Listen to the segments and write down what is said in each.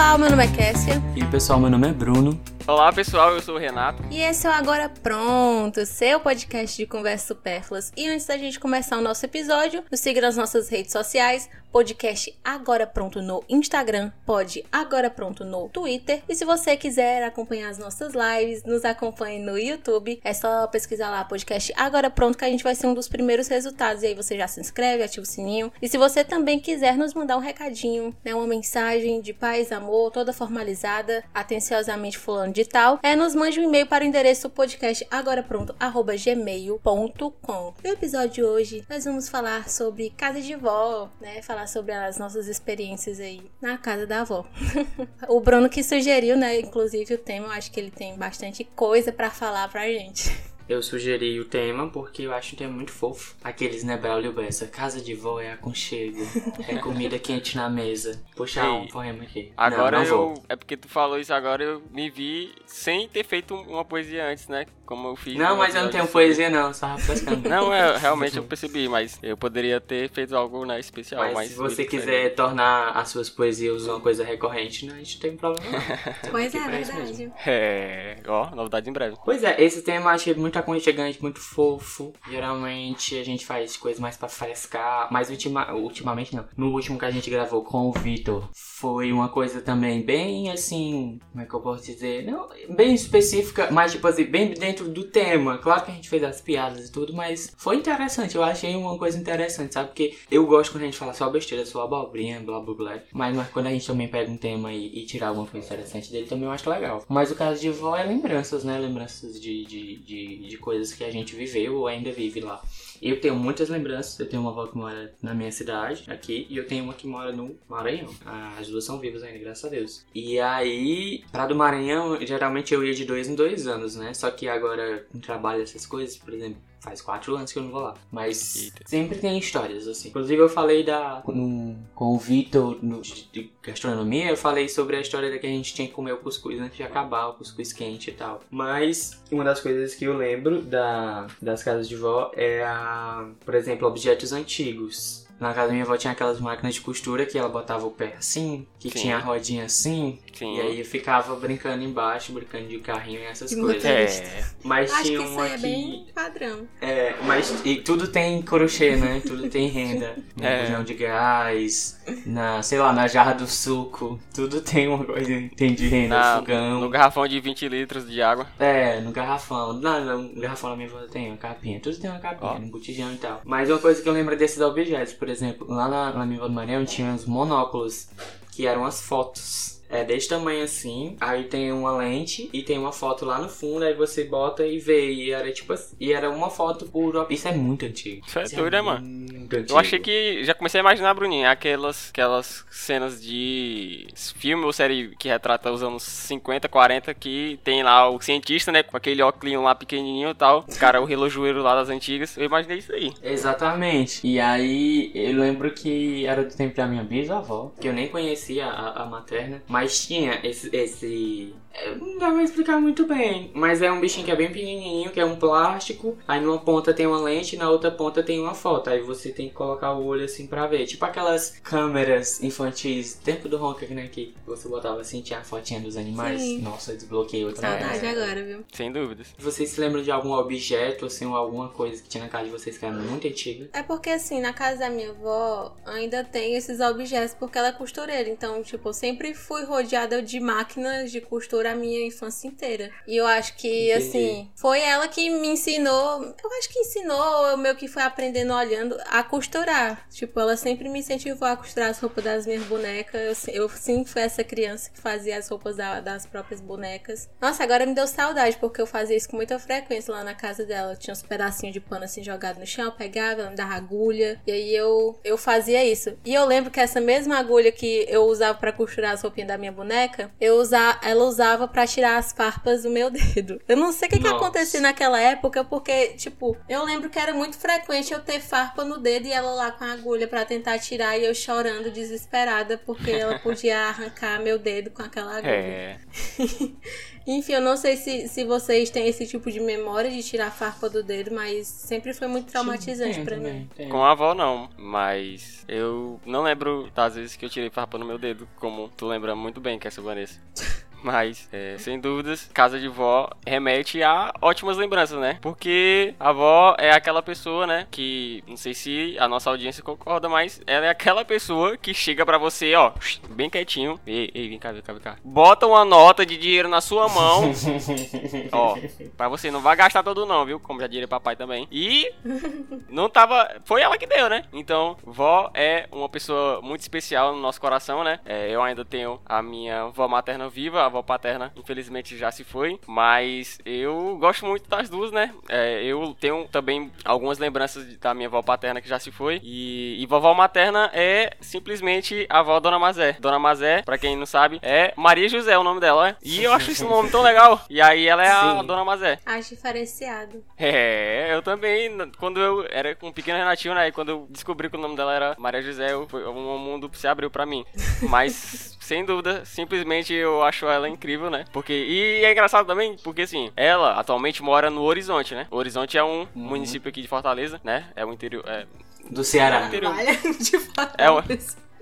pessoal, meu nome é Kessia. E pessoal, meu nome é Bruno. Olá pessoal, eu sou o Renato. E esse é o Agora Pronto, seu podcast de conversas supérfluas. E antes da gente começar o nosso episódio, nos siga nas nossas redes sociais, podcast Agora Pronto no Instagram, pode Agora Pronto no Twitter. E se você quiser acompanhar as nossas lives, nos acompanhe no YouTube. É só pesquisar lá podcast Agora Pronto que a gente vai ser um dos primeiros resultados. E aí você já se inscreve, ativa o sininho. E se você também quiser nos mandar um recadinho, né, uma mensagem de paz, amor, toda formalizada, atenciosamente fulano de digital, é nos mande um e-mail para o endereço podcast agorapronto@gmail.com. No episódio de hoje, nós vamos falar sobre casa de vó, né? Falar sobre as nossas experiências aí na casa da avó. o Bruno que sugeriu, né, inclusive o tema, eu acho que ele tem bastante coisa para falar pra gente. Eu sugeri o tema porque eu acho um tema muito fofo. Aqueles, né, Belo e Bessa? Casa de vó é aconchego. é comida quente na mesa. Puxa um poema aqui. Agora não, não eu. Vou. É porque tu falou isso agora, eu me vi sem ter feito uma poesia antes, né? Como eu fiz. Não, mas eu não tenho poesia, não, só refrescando. não, é, realmente eu percebi, mas eu poderia ter feito algo né, especial. Mas se você quiser tornar as suas poesias uma coisa recorrente, não, a gente tem problema. Não. pois é, verdade. É, ó, novidade em breve. Pois é, esse tema eu achei muito aconchegante, muito fofo. Geralmente a gente faz coisas mais pra frescar, mas ultima, ultimamente não. No último que a gente gravou com o Vitor, foi uma coisa também bem assim, como é que eu posso dizer? Não, bem específica, mas tipo assim, bem dentro do tema. Claro que a gente fez as piadas e tudo, mas foi interessante. Eu achei uma coisa interessante, sabe? Porque eu gosto quando a gente fala só besteira, só abobrinha, blá blá blá. Mas, mas quando a gente também pega um tema e, e alguma coisa interessante dele, também eu acho legal. Mas o caso de vó é lembranças, né? Lembranças de, de, de, de coisas que a gente viveu ou ainda vive lá. Eu tenho muitas lembranças. Eu tenho uma avó que mora na minha cidade, aqui, e eu tenho uma que mora no Maranhão. As duas são vivas ainda, graças a Deus. E aí, pra do Maranhão, geralmente eu ia de dois em dois anos, né? Só que agora, com trabalho, essas coisas, por exemplo, Faz quatro anos que eu não vou lá. Mas Eita. sempre tem histórias, assim. Inclusive, eu falei da, no, com o Vitor de, de, gastronomia, eu falei sobre a história da que a gente tinha que comer o cuscuz antes de acabar, o cuscuz quente e tal. Mas uma das coisas que eu lembro da, das casas de vó é, a, por exemplo, objetos antigos. Na casa da minha avó tinha aquelas máquinas de costura que ela botava o pé assim, que Sim. tinha a rodinha assim. Sim. E aí eu ficava brincando embaixo, brincando de carrinho e essas coisas. É. Mas Acho tinha que uma isso é que... bem padrão. É, mas e tudo tem crochê, né? Tudo tem renda. No é. de gás, na, sei lá, na jarra do suco. Tudo tem uma coisa, tem de renda, na, fogão. No garrafão de 20 litros de água. É, no garrafão. Não, no garrafão da minha avó tem uma capinha. Tudo tem uma capinha, no botijão e tal. Mas uma coisa que eu lembro desses objetos, por exemplo, lá na, na minha avó do Maranhão tinha uns monóculos que eram as fotos é desse tamanho assim. Aí tem uma lente e tem uma foto lá no fundo. Aí você bota e vê. E era tipo assim. E era uma foto por. Isso é muito antigo. Isso é Isso doido, é né, mano? Eu achei que. Já comecei a imaginar, Bruninho, aquelas, aquelas cenas de filme ou série que retrata os anos 50, 40, que tem lá o cientista, né? Com aquele óculos lá pequenininho e tal. O cara, o relojoeiro lá das antigas. Eu imaginei isso aí. Exatamente. E aí eu lembro que era do tempo da minha bisavó, que eu nem conhecia a, a materna. Mas tinha esse, esse não dá pra explicar muito bem, mas é um bichinho que é bem pequenininho, que é um plástico. Aí numa ponta tem uma lente, na outra ponta tem uma foto. Aí você tem que colocar o olho assim pra ver. Tipo aquelas câmeras infantis, tempo do Honker, né? Que você botava assim, tinha a fotinha dos animais. Sim. Nossa, desbloqueei outra Saudade agora, viu? Sem dúvidas. Vocês se lembram de algum objeto, assim, ou alguma coisa que tinha na casa de vocês que era muito antiga? É porque assim, na casa da minha avó ainda tem esses objetos porque ela é costureira. Então, tipo, eu sempre fui rodeada de máquinas de costura a minha infância inteira. E eu acho que, Entendi. assim, foi ela que me ensinou. Eu acho que ensinou, eu meio que foi aprendendo olhando a costurar. Tipo, ela sempre me incentivou a costurar as roupas das minhas bonecas. Eu, eu sim fui essa criança que fazia as roupas da, das próprias bonecas. Nossa, agora me deu saudade, porque eu fazia isso com muita frequência lá na casa dela. Tinha uns pedacinhos de pano assim jogado no chão, eu pegava, ela me dava agulha. E aí eu, eu fazia isso. E eu lembro que essa mesma agulha que eu usava para costurar as roupinhas da minha boneca, eu usava, ela usava usava para tirar as farpas do meu dedo. Eu não sei o que, que acontecia naquela época, porque, tipo, eu lembro que era muito frequente eu ter farpa no dedo e ela lá com a agulha para tentar tirar e eu chorando desesperada porque ela podia arrancar meu dedo com aquela agulha. É. Enfim, eu não sei se, se vocês têm esse tipo de memória de tirar a farpa do dedo, mas sempre foi muito traumatizante para mim. Com a avó não, mas eu não lembro das vezes que eu tirei farpa no meu dedo, como tu lembra muito bem, que é Vanessa. Mas, é, sem dúvidas, casa de vó remete a ótimas lembranças, né? Porque a avó é aquela pessoa, né? Que não sei se a nossa audiência concorda, mas ela é aquela pessoa que chega para você, ó, bem quietinho. Ei, ei, vem cá, vem cá, vem cá. Bota uma nota de dinheiro na sua mão. ó, pra você não vai gastar todo, não, viu? Como já diria papai também. E não tava. Foi ela que deu, né? Então, vó é uma pessoa muito especial no nosso coração, né? É, eu ainda tenho a minha vó materna viva, avó paterna, infelizmente já se foi, mas eu gosto muito das duas, né? É, eu tenho também algumas lembranças da minha avó paterna que já se foi, e, e vovó materna é simplesmente a avó Dona Mazé. Dona Mazé, pra quem não sabe, é Maria José o nome dela, né? E eu acho esse nome tão legal. E aí ela é a Sim. Dona Mazé. Acho diferenciado. É, eu também, quando eu era um pequeno Renatinho, né? E quando eu descobri que o nome dela era Maria José, eu, um mundo se abriu pra mim. Mas sem dúvida, simplesmente eu acho ela incrível, né? Porque e é engraçado também, porque assim, ela atualmente mora no Horizonte, né? O Horizonte é um uhum. município aqui de Fortaleza, né? É o interior é... do Ceará. É interior. de Fortaleza. É o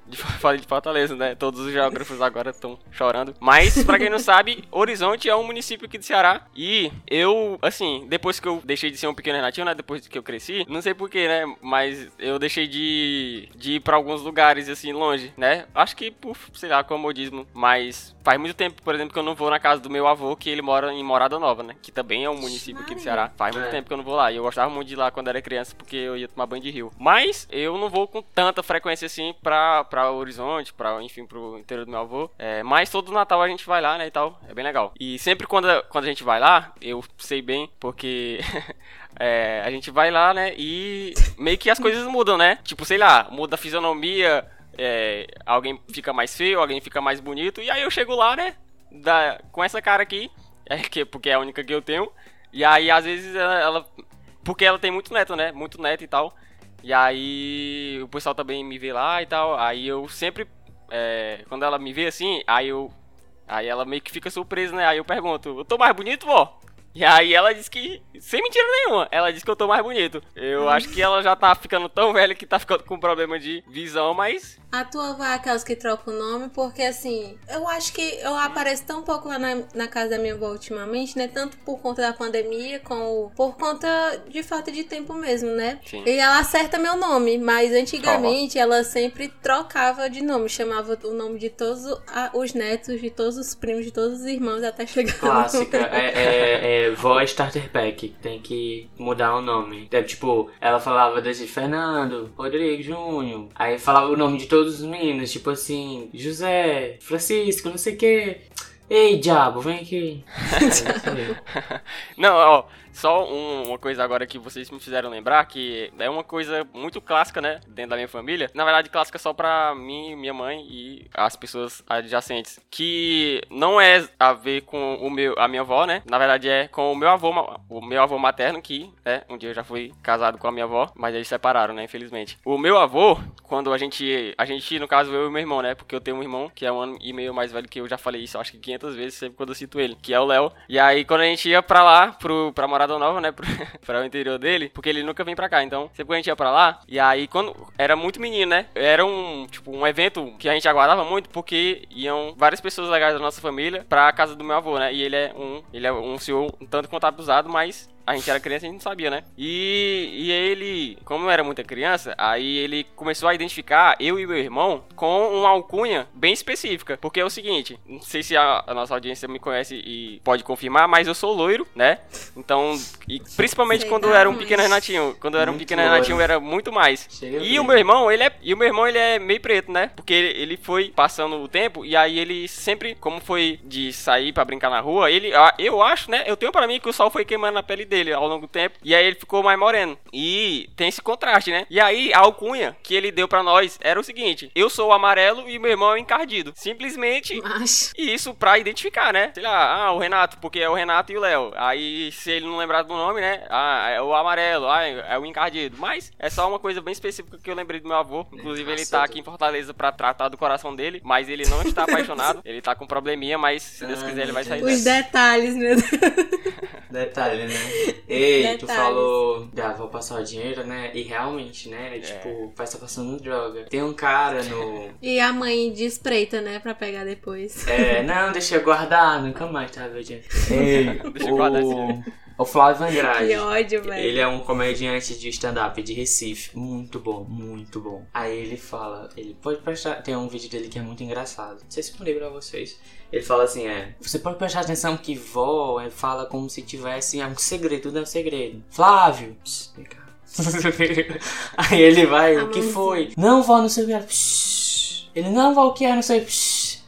de Fortaleza, né? Todos os geógrafos agora estão chorando. Mas, para quem não sabe, Horizonte é um município aqui do Ceará. E eu, assim, depois que eu deixei de ser um pequeno Renatinho, né? Depois que eu cresci, não sei porquê, né? Mas eu deixei de, de ir pra alguns lugares, assim, longe, né? Acho que por, sei lá, comodismo. Mas faz muito tempo, por exemplo, que eu não vou na casa do meu avô, que ele mora em Morada Nova, né? Que também é um município aqui do Ceará. Faz muito é. tempo que eu não vou lá. E eu gostava muito de ir lá quando era criança, porque eu ia tomar banho de rio. Mas eu não vou com tanta frequência assim pra, pra para Horizonte, para enfim, pro interior do meu avô. É, mas todo Natal a gente vai lá, né, e tal. É bem legal. E sempre quando, quando a gente vai lá, eu sei bem, porque é, a gente vai lá, né, e meio que as coisas mudam, né? Tipo, sei lá, muda a fisionomia, é, alguém fica mais feio, alguém fica mais bonito. E aí eu chego lá, né, da, com essa cara aqui, é, que, porque é a única que eu tenho. E aí, às vezes, ela, ela porque ela tem muito neto, né? Muito neto e tal. E aí o pessoal também me vê lá e tal. Aí eu sempre. É, quando ela me vê assim, aí eu. Aí ela meio que fica surpresa, né? Aí eu pergunto, eu tô mais bonito, vó? E aí ela disse que, sem mentira nenhuma, ela disse que eu tô mais bonito. Eu acho que ela já tá ficando tão velha que tá ficando com problema de visão, mas. A tua avó é aquelas que troca o nome, porque assim, eu acho que eu apareço tão pouco lá na, na casa da minha avó ultimamente, né? Tanto por conta da pandemia, como por conta de falta de tempo mesmo, né? Sim. E ela acerta meu nome, mas antigamente oh. ela sempre trocava de nome, chamava o nome de todos os netos, de todos os primos, de todos os irmãos até chegar. Clássica, é, é, é vó Starter Pack, tem que mudar o nome. É, tipo, ela falava desde Fernando, Rodrigo, Júnior. Aí falava o nome de todos os meninos, tipo assim, José, Francisco, não sei o que. Ei, diabo, vem aqui. não, ó, só um, uma coisa agora que vocês me fizeram lembrar, que é uma coisa muito clássica, né, dentro da minha família. Na verdade, clássica só pra mim, minha mãe e as pessoas adjacentes. Que não é a ver com o meu, a minha avó, né? Na verdade, é com o meu avô, o meu avô materno, que, né, um dia eu já fui casado com a minha avó, mas eles separaram, né, infelizmente. O meu avô, quando a gente, a gente, no caso, eu e meu irmão, né, porque eu tenho um irmão que é um ano e meio mais velho que eu, já falei isso, acho que 500 vezes, sempre quando eu cito ele, que é o Léo. E aí, quando a gente ia pra lá, pro, pra morar Nova, né, pra o interior dele, porque ele nunca vem pra cá. Então, sempre que a gente ia pra lá, e aí quando era muito menino, né, era um, tipo, um evento que a gente aguardava muito, porque iam várias pessoas legais da nossa família pra casa do meu avô, né, e ele é um, ele é um senhor um tanto quanto abusado, mas a gente era criança e a gente não sabia, né? E, e ele, como eu era muita criança, aí ele começou a identificar eu e meu irmão com uma alcunha bem específica. Porque é o seguinte, não sei se a, a nossa audiência me conhece e pode confirmar, mas eu sou loiro, né? Então, e principalmente sei quando eu era um pequeno Renatinho. Quando eu era um pequeno Renatinho, eu era muito mais. Chega e bem. o meu irmão, ele é. E o meu irmão, ele é meio preto, né? Porque ele, ele foi passando o tempo e aí ele sempre, como foi de sair para brincar na rua, ele. Eu acho, né? Eu tenho para mim que o sol foi queimando na pele dele dele ao longo do tempo. E aí ele ficou mais moreno. E tem esse contraste, né? E aí a alcunha que ele deu para nós era o seguinte: eu sou o amarelo e meu irmão é o encardido. Simplesmente. Mas... E isso pra identificar, né? Sei lá, ah, o Renato, porque é o Renato e o Léo. Aí se ele não lembrar do nome, né? Ah, é o amarelo, ah, é o encardido. Mas é só uma coisa bem específica que eu lembrei do meu avô. Inclusive, ele tá aqui em Fortaleza pra tratar do coração dele, mas ele não está apaixonado. ele tá com probleminha, mas se Deus quiser, ele vai sair Os detalhes, meu Deus. Detalhe, né? Ei, Detalhes. tu falou ah, vou passar o dinheiro, né? E realmente, né? É. Tipo, vai estar passando droga. Tem um cara no. E a mãe de espreita, né? Pra pegar depois. É, não, deixa eu guardar, nunca mais, tá, meu dinheiro. Ei, deixa eu guardar o... O Flávio Andrade. Que ódio, velho. Ele é um comediante de stand-up de Recife. Muito bom, muito bom. Aí ele fala, ele pode prestar. Tem um vídeo dele que é muito engraçado. Não sei se eu mandei pra vocês. Ele fala assim, é. Você pode prestar atenção que vó fala como se tivesse é um segredo, tudo é um segredo. Flávio, pss, vem cá. Aí ele vai, o que foi? Não, vó, não sei o que. Ele, não, vó, o que é? Não sei.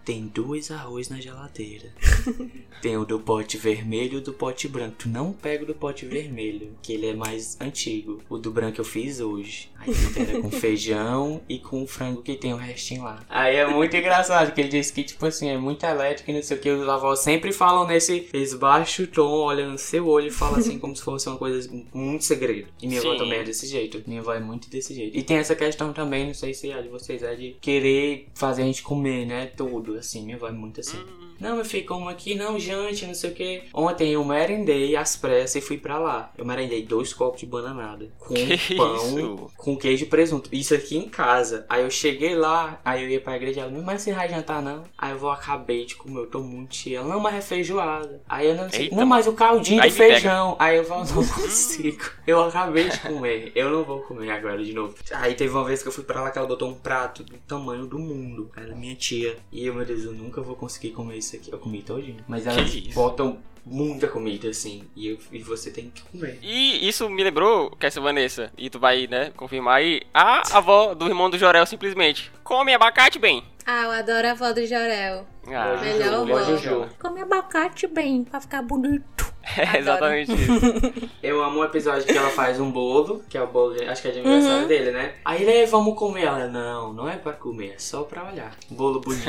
Tem dois arroz na geladeira. Tem o do pote vermelho e o do pote branco. Tu não pega o do pote vermelho, que ele é mais antigo. O do branco eu fiz hoje. Aí era com feijão e com o frango que tem o restinho lá. Aí é muito engraçado, que ele disse que, tipo assim, é muito elétrico e não sei o que. Os avós sempre falam nesse baixo tom, olhando no seu olho e falam assim como se fosse uma coisa muito segredo. E minha Sim. avó também é desse jeito. Minha avó é muito desse jeito. E tem essa questão também, não sei se é de vocês, é de querer fazer a gente comer, né? Tudo, assim. Minha avó é muito assim. Hum. Não, meu filho, como aqui, não, jante, não sei o que. Ontem eu merendei às pressas e fui pra lá. Eu merendei dois copos de bananada. Com que pão, isso? com queijo e presunto. Isso aqui em casa. Aí eu cheguei lá, aí eu ia pra igreja, ela, não, mas você vai jantar não? Aí eu vou, acabei de comer, eu tô muito cheio. Não, mas é feijoada. Aí eu não sei, não, mas o caldinho do feijão. Aí eu falo, não consigo. eu acabei de comer, eu não vou comer agora de novo. Aí teve uma vez que eu fui pra lá que ela botou um prato do tamanho do mundo. Ela é minha tia. E eu, meu Deus, eu nunca vou conseguir comer isso aqui. Eu comi todinho. Mas elas botam muita comida, assim, e, eu, e você tem que comer. E isso me lembrou, que essa Vanessa, e tu vai, né, confirmar aí, a avó do irmão do Jorel simplesmente come abacate bem. Ah, eu adoro a avó do Jorel. Ah, Melhor avó. Come abacate bem, pra ficar bonito. É exatamente isso. Eu amo o episódio que ela faz um bolo, que é o bolo, de, acho que é de aniversário uhum. dele, né? Aí ele, vamos comer. Ela, não, não é pra comer, é só pra olhar. Bolo bonito.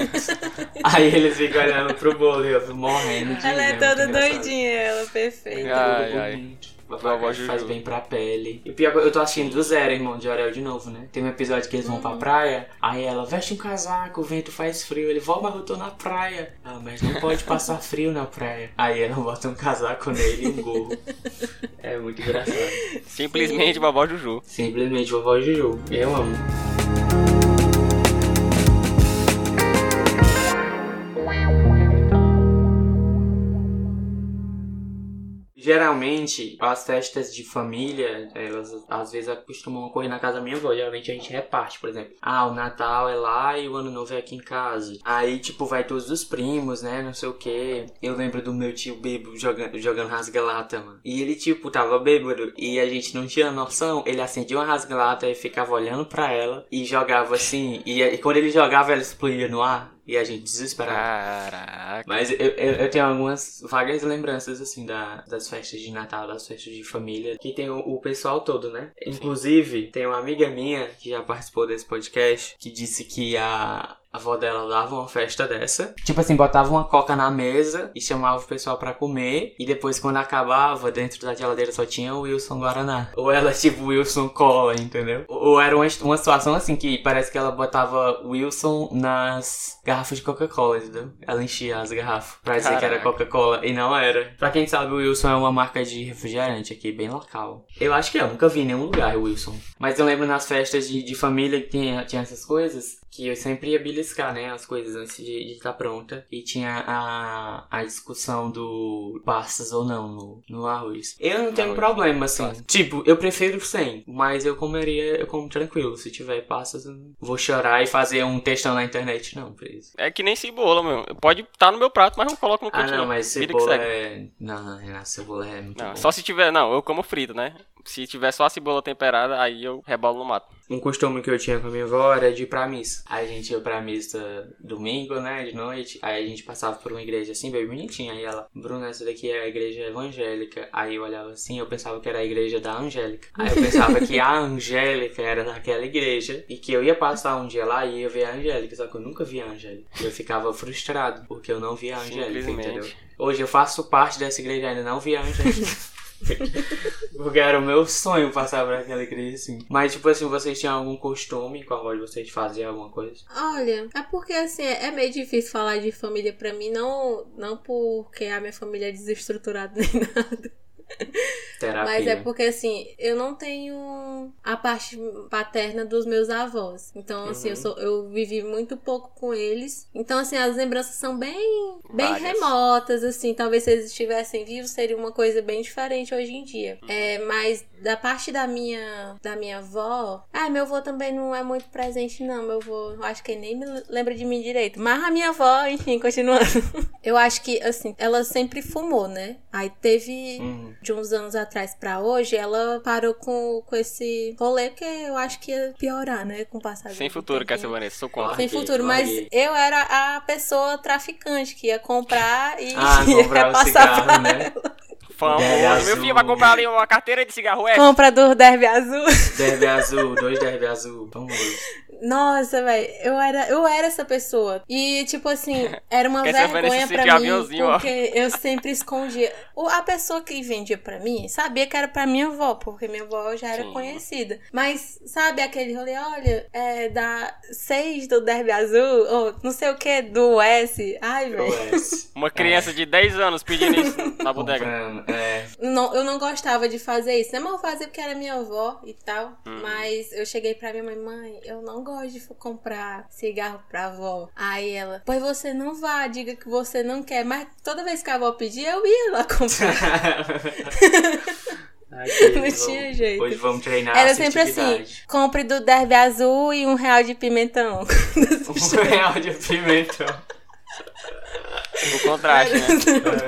Aí eles ficam olhando pro bolo e eu morrendo de Ela é toda doidinha, ela, perfeita. Ai, ai. Vovó faz bem pra pele. E pior, eu tô assistindo do zero, irmão, de Orel de novo, né? Tem um episódio que eles vão pra praia, aí ela veste um casaco, o vento faz frio. Ele, vó, mas eu tô na praia. Ah, mas não pode passar frio na praia. Aí ela bota um casaco nele e um gorro. É muito engraçado. Simplesmente vovó Juju. Simplesmente vovó Juju. Eu amo. Geralmente, as festas de família, elas às vezes costumam ocorrer na casa da minha avó. Geralmente a gente reparte, por exemplo. Ah, o Natal é lá e o Ano Novo é aqui em casa. Aí, tipo, vai todos os primos, né? Não sei o que. Eu lembro do meu tio bêbado jogando, jogando rasga-lata, mano. E ele, tipo, tava bêbado e a gente não tinha noção. Ele acendia uma rasga-lata e ficava olhando para ela e jogava assim. E, e quando ele jogava, ela explodia no ar. E a gente desesperado. Caraca. Mas eu, eu, eu, tenho algumas vagas lembranças, assim, da, das festas de Natal, das festas de família, que tem o, o pessoal todo, né? Inclusive, tem uma amiga minha que já participou desse podcast que disse que a, a avó dela dava uma festa dessa. Tipo assim, botava uma coca na mesa e chamava o pessoal para comer. E depois, quando acabava, dentro da geladeira só tinha o Wilson Guaraná. Ou ela, tipo, Wilson Cola, entendeu? Ou era uma, uma situação assim que parece que ela botava Wilson nas garrafas de Coca-Cola, entendeu? Ela enchia as garrafas pra dizer Caraca. que era Coca-Cola. E não era. Pra quem sabe, o Wilson é uma marca de refrigerante aqui, bem local. Eu acho que eu nunca vi em nenhum lugar o Wilson. Mas eu lembro nas festas de, de família que tinha, tinha essas coisas que eu sempre ia beliscar, né, as coisas antes de estar pronta. E tinha a, a discussão do passas ou não no, no arroz. Eu não tenho arroz. problema, assim. Tipo, eu prefiro sem, mas eu comeria, eu como tranquilo. Se tiver passas, eu não vou chorar e fazer um textão na internet, não, por isso. É que nem cebola, meu. Pode estar tá no meu prato, mas não coloco no cantinho. Ah, não, mas cebola é... Não, não, cebola é muito não, Só se tiver... Não, eu como frito, né? Se tiver só a cebola temperada, aí eu rebolo no mato. Um costume que eu tinha com a minha avó era de ir pra missa. A gente ia pra missa domingo, né, de noite. Aí a gente passava por uma igreja assim, bem bonitinha. Aí ela, Bruna, essa daqui é a igreja evangélica. Aí eu olhava assim, eu pensava que era a igreja da Angélica. Aí eu pensava que a Angélica era naquela igreja e que eu ia passar um dia lá e ia ver a Angélica. Só que eu nunca via a Angélica. Eu ficava frustrado porque eu não via a Angélica, entendeu? Hoje eu faço parte dessa igreja ainda, não via a Angélica. Porque era o meu sonho passar por aquela igreja assim. Mas, tipo assim, vocês tinham algum costume com a voz de vocês fazer alguma coisa? Olha, é porque assim, é meio difícil falar de família pra mim, não, não porque a minha família é desestruturada nem nada. Terapia. Mas é porque, assim, eu não tenho a parte paterna dos meus avós. Então, assim, eu, sou, eu vivi muito pouco com eles. Então, assim, as lembranças são bem, bem Várias. remotas, assim. Talvez se eles estivessem vivos, seria uma coisa bem diferente hoje em dia. É, mas da parte da minha, da minha avó... Ah, meu avô também não é muito presente, não. Meu avô, acho que ele nem me lembra de mim direito. Mas a minha avó, enfim, continuando. eu acho que, assim, ela sempre fumou, né? Aí teve Uhum. De uns anos atrás pra hoje, ela parou com, com esse rolê que eu acho que ia piorar, né? Com o passar Sem futuro, né? Vanessa, sou contra. Sem futuro, mas larguei. eu era a pessoa traficante que ia comprar e Ah, ia comprar o repassar cigarro, pra né? Famoso. Derby Meu filho vai comprar ali uma carteira de cigarro é? Compra do derby azul. Derby azul, dois derby azul. Famoso. Nossa, velho, eu era, eu era essa pessoa. E, tipo assim, era uma vergonha pra mim, aviãozinho, ó. porque eu sempre escondia. O- A pessoa que vendia pra mim sabia que era pra minha avó, porque minha avó já era Sim. conhecida. Mas, sabe aquele rolê, olha, é da 6 do Derby Azul, ou não sei o que, do S. Ai, velho. Uma criança de 10 anos pedindo isso na bodega. É. Não, eu não gostava de fazer isso, né? Mas eu fazia porque era minha avó e tal. Uhum. Mas eu cheguei pra minha mãe, mãe, eu não gosto de comprar cigarro pra avó. Aí ela, pois você não vá, diga que você não quer. Mas toda vez que a avó pedia, eu ia lá comprar. Aqui, Não vamos- tinha jeito. Hoje vamos treinar Era sempre assim, compre do derby azul e um real de pimentão. Um real de pimentão. O contraste, né?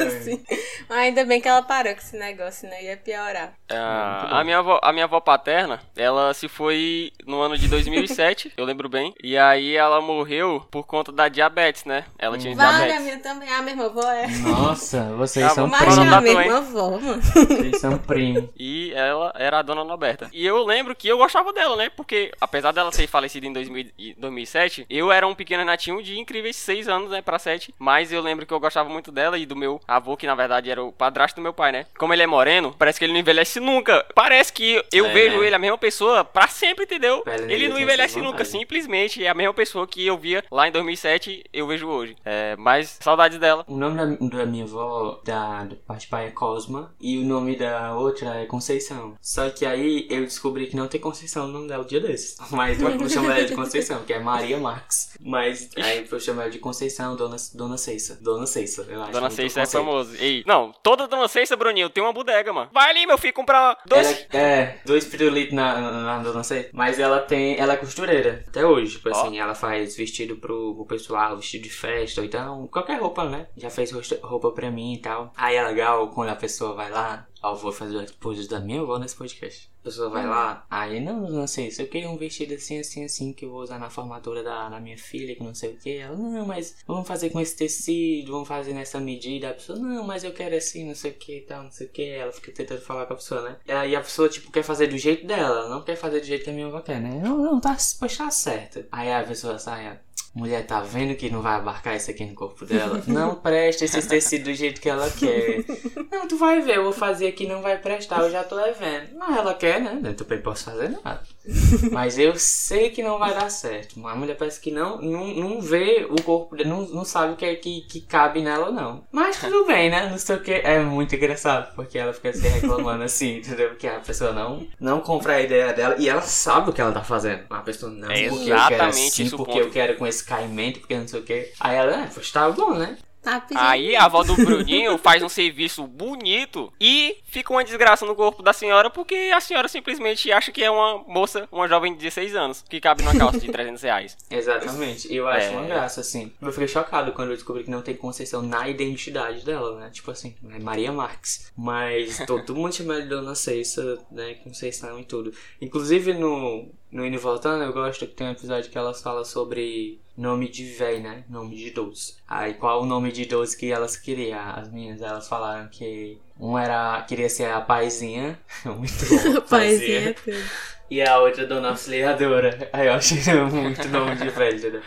assim. Mas ainda bem que ela parou com esse negócio, né? Ia piorar. Ah, a, minha avó, a minha avó paterna, ela se foi no ano de 2007, eu lembro bem. E aí ela morreu por conta da diabetes, né? Ela tinha Vale, a diabetes. minha também. A mesma avó é. Nossa, vocês Tá são bom. Mas é primos. a mesma avó, mano. Vocês são primos. E ela era a dona Norberta. E eu lembro que eu gostava dela, né? Porque apesar dela ter falecido em 2000 e 2007, eu era um pequeno natinho de incríveis 6 anos, né? Pra 7. Mas eu lembro que eu gostava muito dela e do meu avô, que na verdade era o padrasto do meu pai, né? Como ele é moreno, parece que ele não envelhece nunca. Parece que eu É, vejo né? ele a mesma pessoa pra sempre, entendeu? Ele não envelhece nunca, vantagem. simplesmente é a mesma pessoa que eu via lá em 2007, eu vejo hoje. É, mas saudades dela. O nome da, da minha avó, da, do parte pai, é Cosma. E o nome da outra é Conceição. Só que aí eu descobri que não tem Conceição no nome dela um dia desses. Mas eu vou chamar ela de Conceição, que é Maria Marques. Mas aí eu chamo ela de Conceição, Dona, Dona Ceissa. Dona Ceissa, eu acho. Dona Ceissa é famoso. Ei, não, toda Dona Ceissa, Bruninho, tem uma bodega, mano. Vai ali, meu filho, comprar dois. Ela, é, dois pirulitos na, na, na Dona Ceissa. Mas ela tem. Ela é costureira. Até hoje. Tipo assim, ela faz vestido pro, pro pessoal, vestido de festa, ou então qualquer roupa, né? Já fez roupa pra mim e tal. Aí é legal quando a pessoa vai lá. Ó, eu vou fazer o exposed da minha avó nesse podcast. A pessoa vai lá, aí não, não sei, se eu queria um vestido assim, assim, assim, que eu vou usar na formatura da, da minha filha, que não sei o que. Ela, não, mas vamos fazer com esse tecido, vamos fazer nessa medida. A pessoa, não, mas eu quero assim, não sei o que tal, não sei o que. Ela fica tentando falar com a pessoa, né? E aí a pessoa, tipo, quer fazer do jeito dela, ela não quer fazer do jeito que a minha avó quer, né? Não, não, tá, pois tá certo. Aí a pessoa sai, Mulher, tá vendo que não vai abarcar isso aqui no corpo dela? Não presta esse tecido do jeito que ela quer. Não, tu vai ver, eu vou fazer aqui, não vai prestar, eu já tô é vendo. Não, ela quer, né? Eu também posso fazer nada. Mas eu sei que não vai dar certo. A mulher parece que não, não, não vê o corpo, dela, não, não sabe o que é que, que cabe nela ou não. Mas tudo bem, né? Não sei o que. É muito engraçado, porque ela fica se reclamando assim, entendeu? Que a pessoa não, não compra a ideia dela e ela sabe o que ela tá fazendo. A pessoa não, É porque eu quero exatamente assim, porque ponto. eu quero com esse caimento, porque não sei o que. Aí ela, é, pois tá bom, né? Tá Aí a avó do Bruninho faz um serviço bonito e fica uma desgraça no corpo da senhora porque a senhora simplesmente acha que é uma moça, uma jovem de 16 anos, que cabe numa calça de 300 reais. Exatamente. Eu acho É. uma graça, assim. Eu fiquei chocado quando eu descobri que não tem concessão na identidade dela, né? Tipo assim, é Maria Marques. Mas todo mundo chama ela de Dona Ceissa, né? Com Conceição e tudo. Inclusive no, no Indo e Voltando, eu gosto que tem um episódio que elas falam sobre nome de véi, né? Nome de idoso. Aí qual o nome de idoso que elas queriam? As meninas, elas falaram que um era. queria ser a paizinha. Muito bom. Paizinha é. E a outra Dona Auxiliadora. Aí eu achei muito nome de velho, entendeu?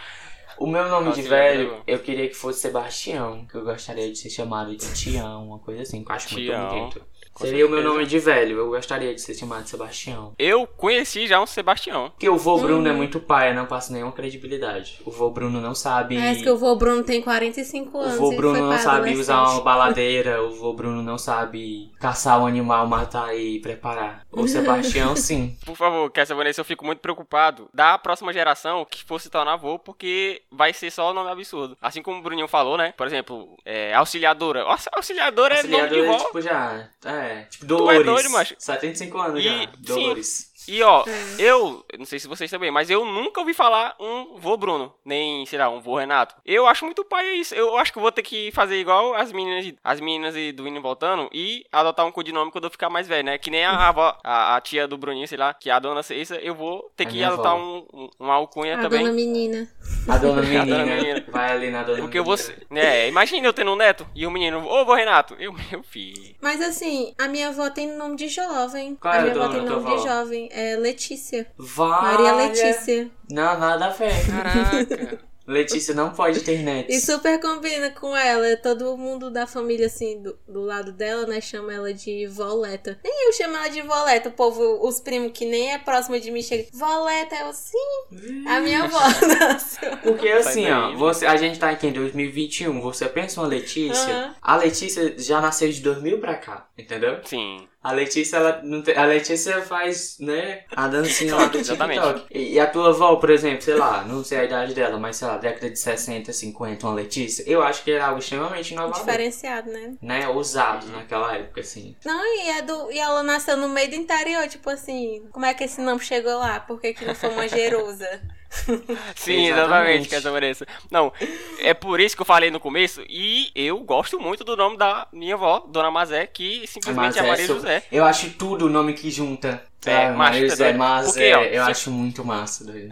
O meu nome de velho, eu queria que fosse Sebastião, que eu gostaria de ser chamado de Tião, uma coisa assim, que eu acho Tião, muito bonito. Com Seria o meu certeza. nome de velho, eu gostaria de ser chamado Sebastião. Eu conheci já um Sebastião. Porque o vô Bruno é Hum. muito paia, não passa nenhuma credibilidade. O vô Bruno não sabe. Parece que o vô Bruno tem 45 O anos. vô e Bruno foi não sabe usar uma baladeira, o vô Bruno não sabe caçar um animal, matar e preparar. O Sebastião, sim. Por favor, Kessa Vanessa, eu fico muito preocupado da próxima geração que for se tornar avô, porque vai ser só nome absurdo. Assim como o Bruninho falou, né? Por exemplo, é, auxiliadora. Nossa, auxiliadora é nome de Auxiliador é vó. tipo já. É, tipo é Dolores. doido, macho. 75 anos E- já. sim. Dolores. E ó, É. eu, não sei se vocês também, mas eu nunca ouvi falar um vô Bruno, nem, sei lá, um vô Renato. Eu acho muito pai isso. Eu acho que vou ter que fazer igual as meninas, as meninas e- do Indo e Voltando e adotar um codinome quando eu ficar mais velho, né? Que nem a avó, a, a tia do Bruninho, sei lá, que é a dona Ceissa, eu vou ter A que adotar avó. um, um, uma alcunha A também. dona menina. A dona A dona menina. menina. Vai ali na dona Porque menina. você. É, imagina eu tendo um neto e o menino, ô vô Renato, eu, meu filho. Mas assim, a minha avó tem nome de jovem. Qual a é minha avó tem nome de avó? jovem. É Letícia. Vai. Maria Letícia. Não, nada a ver. Caraca. Letícia não pode ter netos. E super combina com ela. Todo mundo da família, assim, do, do lado dela, né, chama ela de Voleta. Nem eu chamo ela de Voleta. O povo, os primos que nem é próximo de mim, chegam. Voleta, eu sim. A minha avó. Porque assim, ó, você, a gente tá aqui em 2021, você pensa uma Letícia, Aham. a Letícia já nasceu de 2000 pra cá, entendeu? Sim. A Letícia, ela não tem, a Letícia faz, né, a dancinha lá do Exatamente. TikTok. E, e a tua avó, por exemplo, sei lá, não sei a idade dela, mas sei lá, década de 60, 50, uma Letícia, eu acho que era algo extremamente inovador. Diferenciado, né? Né, ousado naquela época, assim. Não, e, é do, e ela nasceu no meio do interior, tipo assim, como é que esse nome chegou lá? Por que, que não foi uma Jerusa? Sim, Exatamente. exatamente, que essa pareça. Não, é por isso que eu falei no começo, e eu gosto muito do nome da minha avó, Dona Mazé, que simplesmente é é Maria so- José. Eu acho tudo o nome que junta. É, sabe? macho, é José, doido. mas Porque, é, ó, eu se- acho muito massa, doido.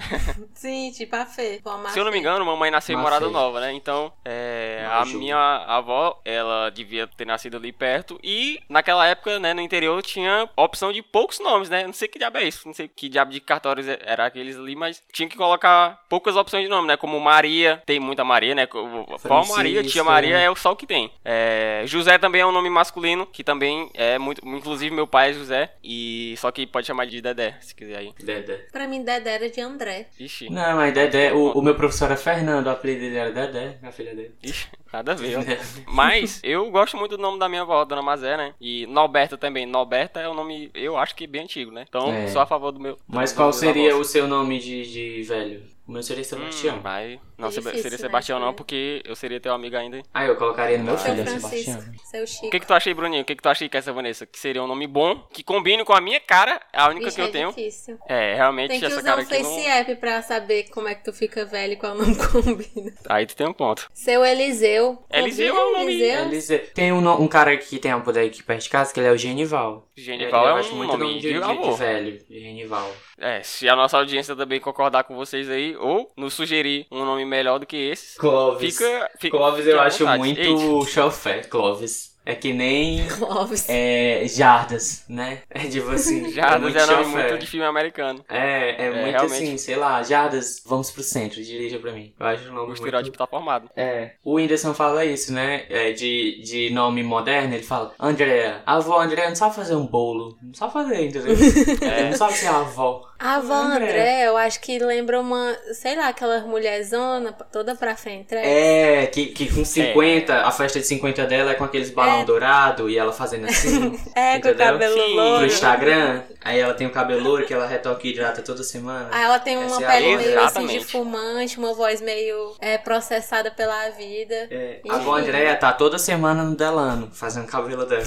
Sim, tipo a Fê. Pô, a Se eu não me engano, mamãe nasceu em. Morada Nova, né? Então, é, a minha avó, ela devia ter nascido ali perto. E naquela época, né, no interior, tinha opção de poucos nomes, né? Não sei que diabo é isso, não sei que diabo de cartórios é- era aqueles ali, mas tinha que colocar poucas opções de nome, né? Como Maria, tem muita Maria, né? Qual Maria, tia. Maria é o só o que tem. É, José também é um nome masculino, que também é muito. Inclusive, meu pai é José, e só que pode chamar de Dedé, se quiser aí. Dedé. Pra mim, Dedé era de André. Ixi, Não, mas Dedé, o, o meu professor era Fernando, o apelido dele era Dedé, minha filha dele. ixi, nada a ver. Mas eu gosto muito do nome da minha avó, Dona Mazé, né? E Norberta também. Norberta é um nome, eu acho que bem antigo, né? Então, É. sou a favor do meu. Mas do- qual dos seria avós. o seu nome de, de velho? O meu seria Sebastião. Hum, vai. Não, É difícil, seria né, Sebastião não, escolher. porque eu seria teu amigo ainda. Ah, eu colocaria no meu filho, é. Sebastião. Seu Chico. O que que tu achei, Bruninho? O que que tu achei que essa Vanessa? Que seria um nome bom, que combine com a minha cara, a única Vixe, que eu é tenho. difícil. É, realmente Tem que essa usar cara um aqui Face não... App pra saber como é que tu fica velho e qual nome combina. Aí tu tem um ponto. Seu Eliseu. Eliseu Combina, é um nome- Eliseu? Eliseu. Tem um, um cara aqui que tem um poder aqui perto de casa, que ele é o Genival. Genival Eu é acho um muito nome nome de, de de, de velho. Genival. É, se a nossa audiência também concordar com vocês aí, ou nos sugerir um nome melhor do que esses, Clóvis. fica. fica Clóvis fique eu acho vontade. muito chofé, Clóvis. É que nem Clóvis. é, Jardas, né? É tipo assim. Jardas muito é nome muito de filme americano. É, é, muito realmente. assim, sei lá, Jardas, vamos pro centro, dirija pra mim. Eu acho o nome O muito... estereótipo tá formado. É, o Whindersson fala isso, né? É, de, de nome moderno, ele fala, Andréa, a avó Andréa não sabe fazer um bolo, não sabe fazer, entendeu? É, não sabe ser avó. A avó André. André, eu acho que lembra uma, sei lá, aquela mulherzona toda pra frente. né? É, que, que com 50, a festa de 50 dela é com aqueles balão balão dourado e ela fazendo assim. é, com o cabelo Sim. louro. Pro Instagram. Aí ela tem o cabelo louro que ela retoca e hidrata toda semana. Aí ela tem uma Essa é pele meio assim de fumante, uma voz meio é, processada pela vida. É, a avó Andréia tá toda semana no Delano, fazendo cabelo dela.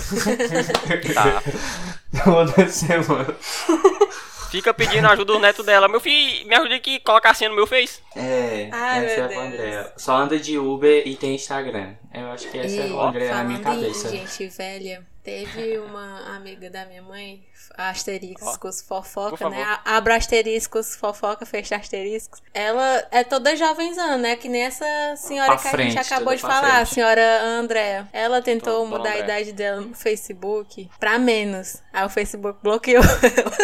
Tá. toda semana. Fica pedindo ajuda do neto dela. Meu filho, me ajuda aqui, coloca assim no meu face. É, Ai, essa é a. Andréia. Só anda de Uber e tem Instagram. Eu acho que essa é a avó Andréia na minha cabeça. gente velha, teve uma amiga da minha mãe, asteriscos, Por fofoca, né? A- Abra asteriscos, fofoca, fecha asteriscos. Ela é toda jovenzana, né? Que nem essa senhora Pra que a frente, gente acabou de falar, a frente. senhora Andréa. Ela tentou Dona mudar a idade dela no Facebook pra menos. Aí o Facebook bloqueou ela.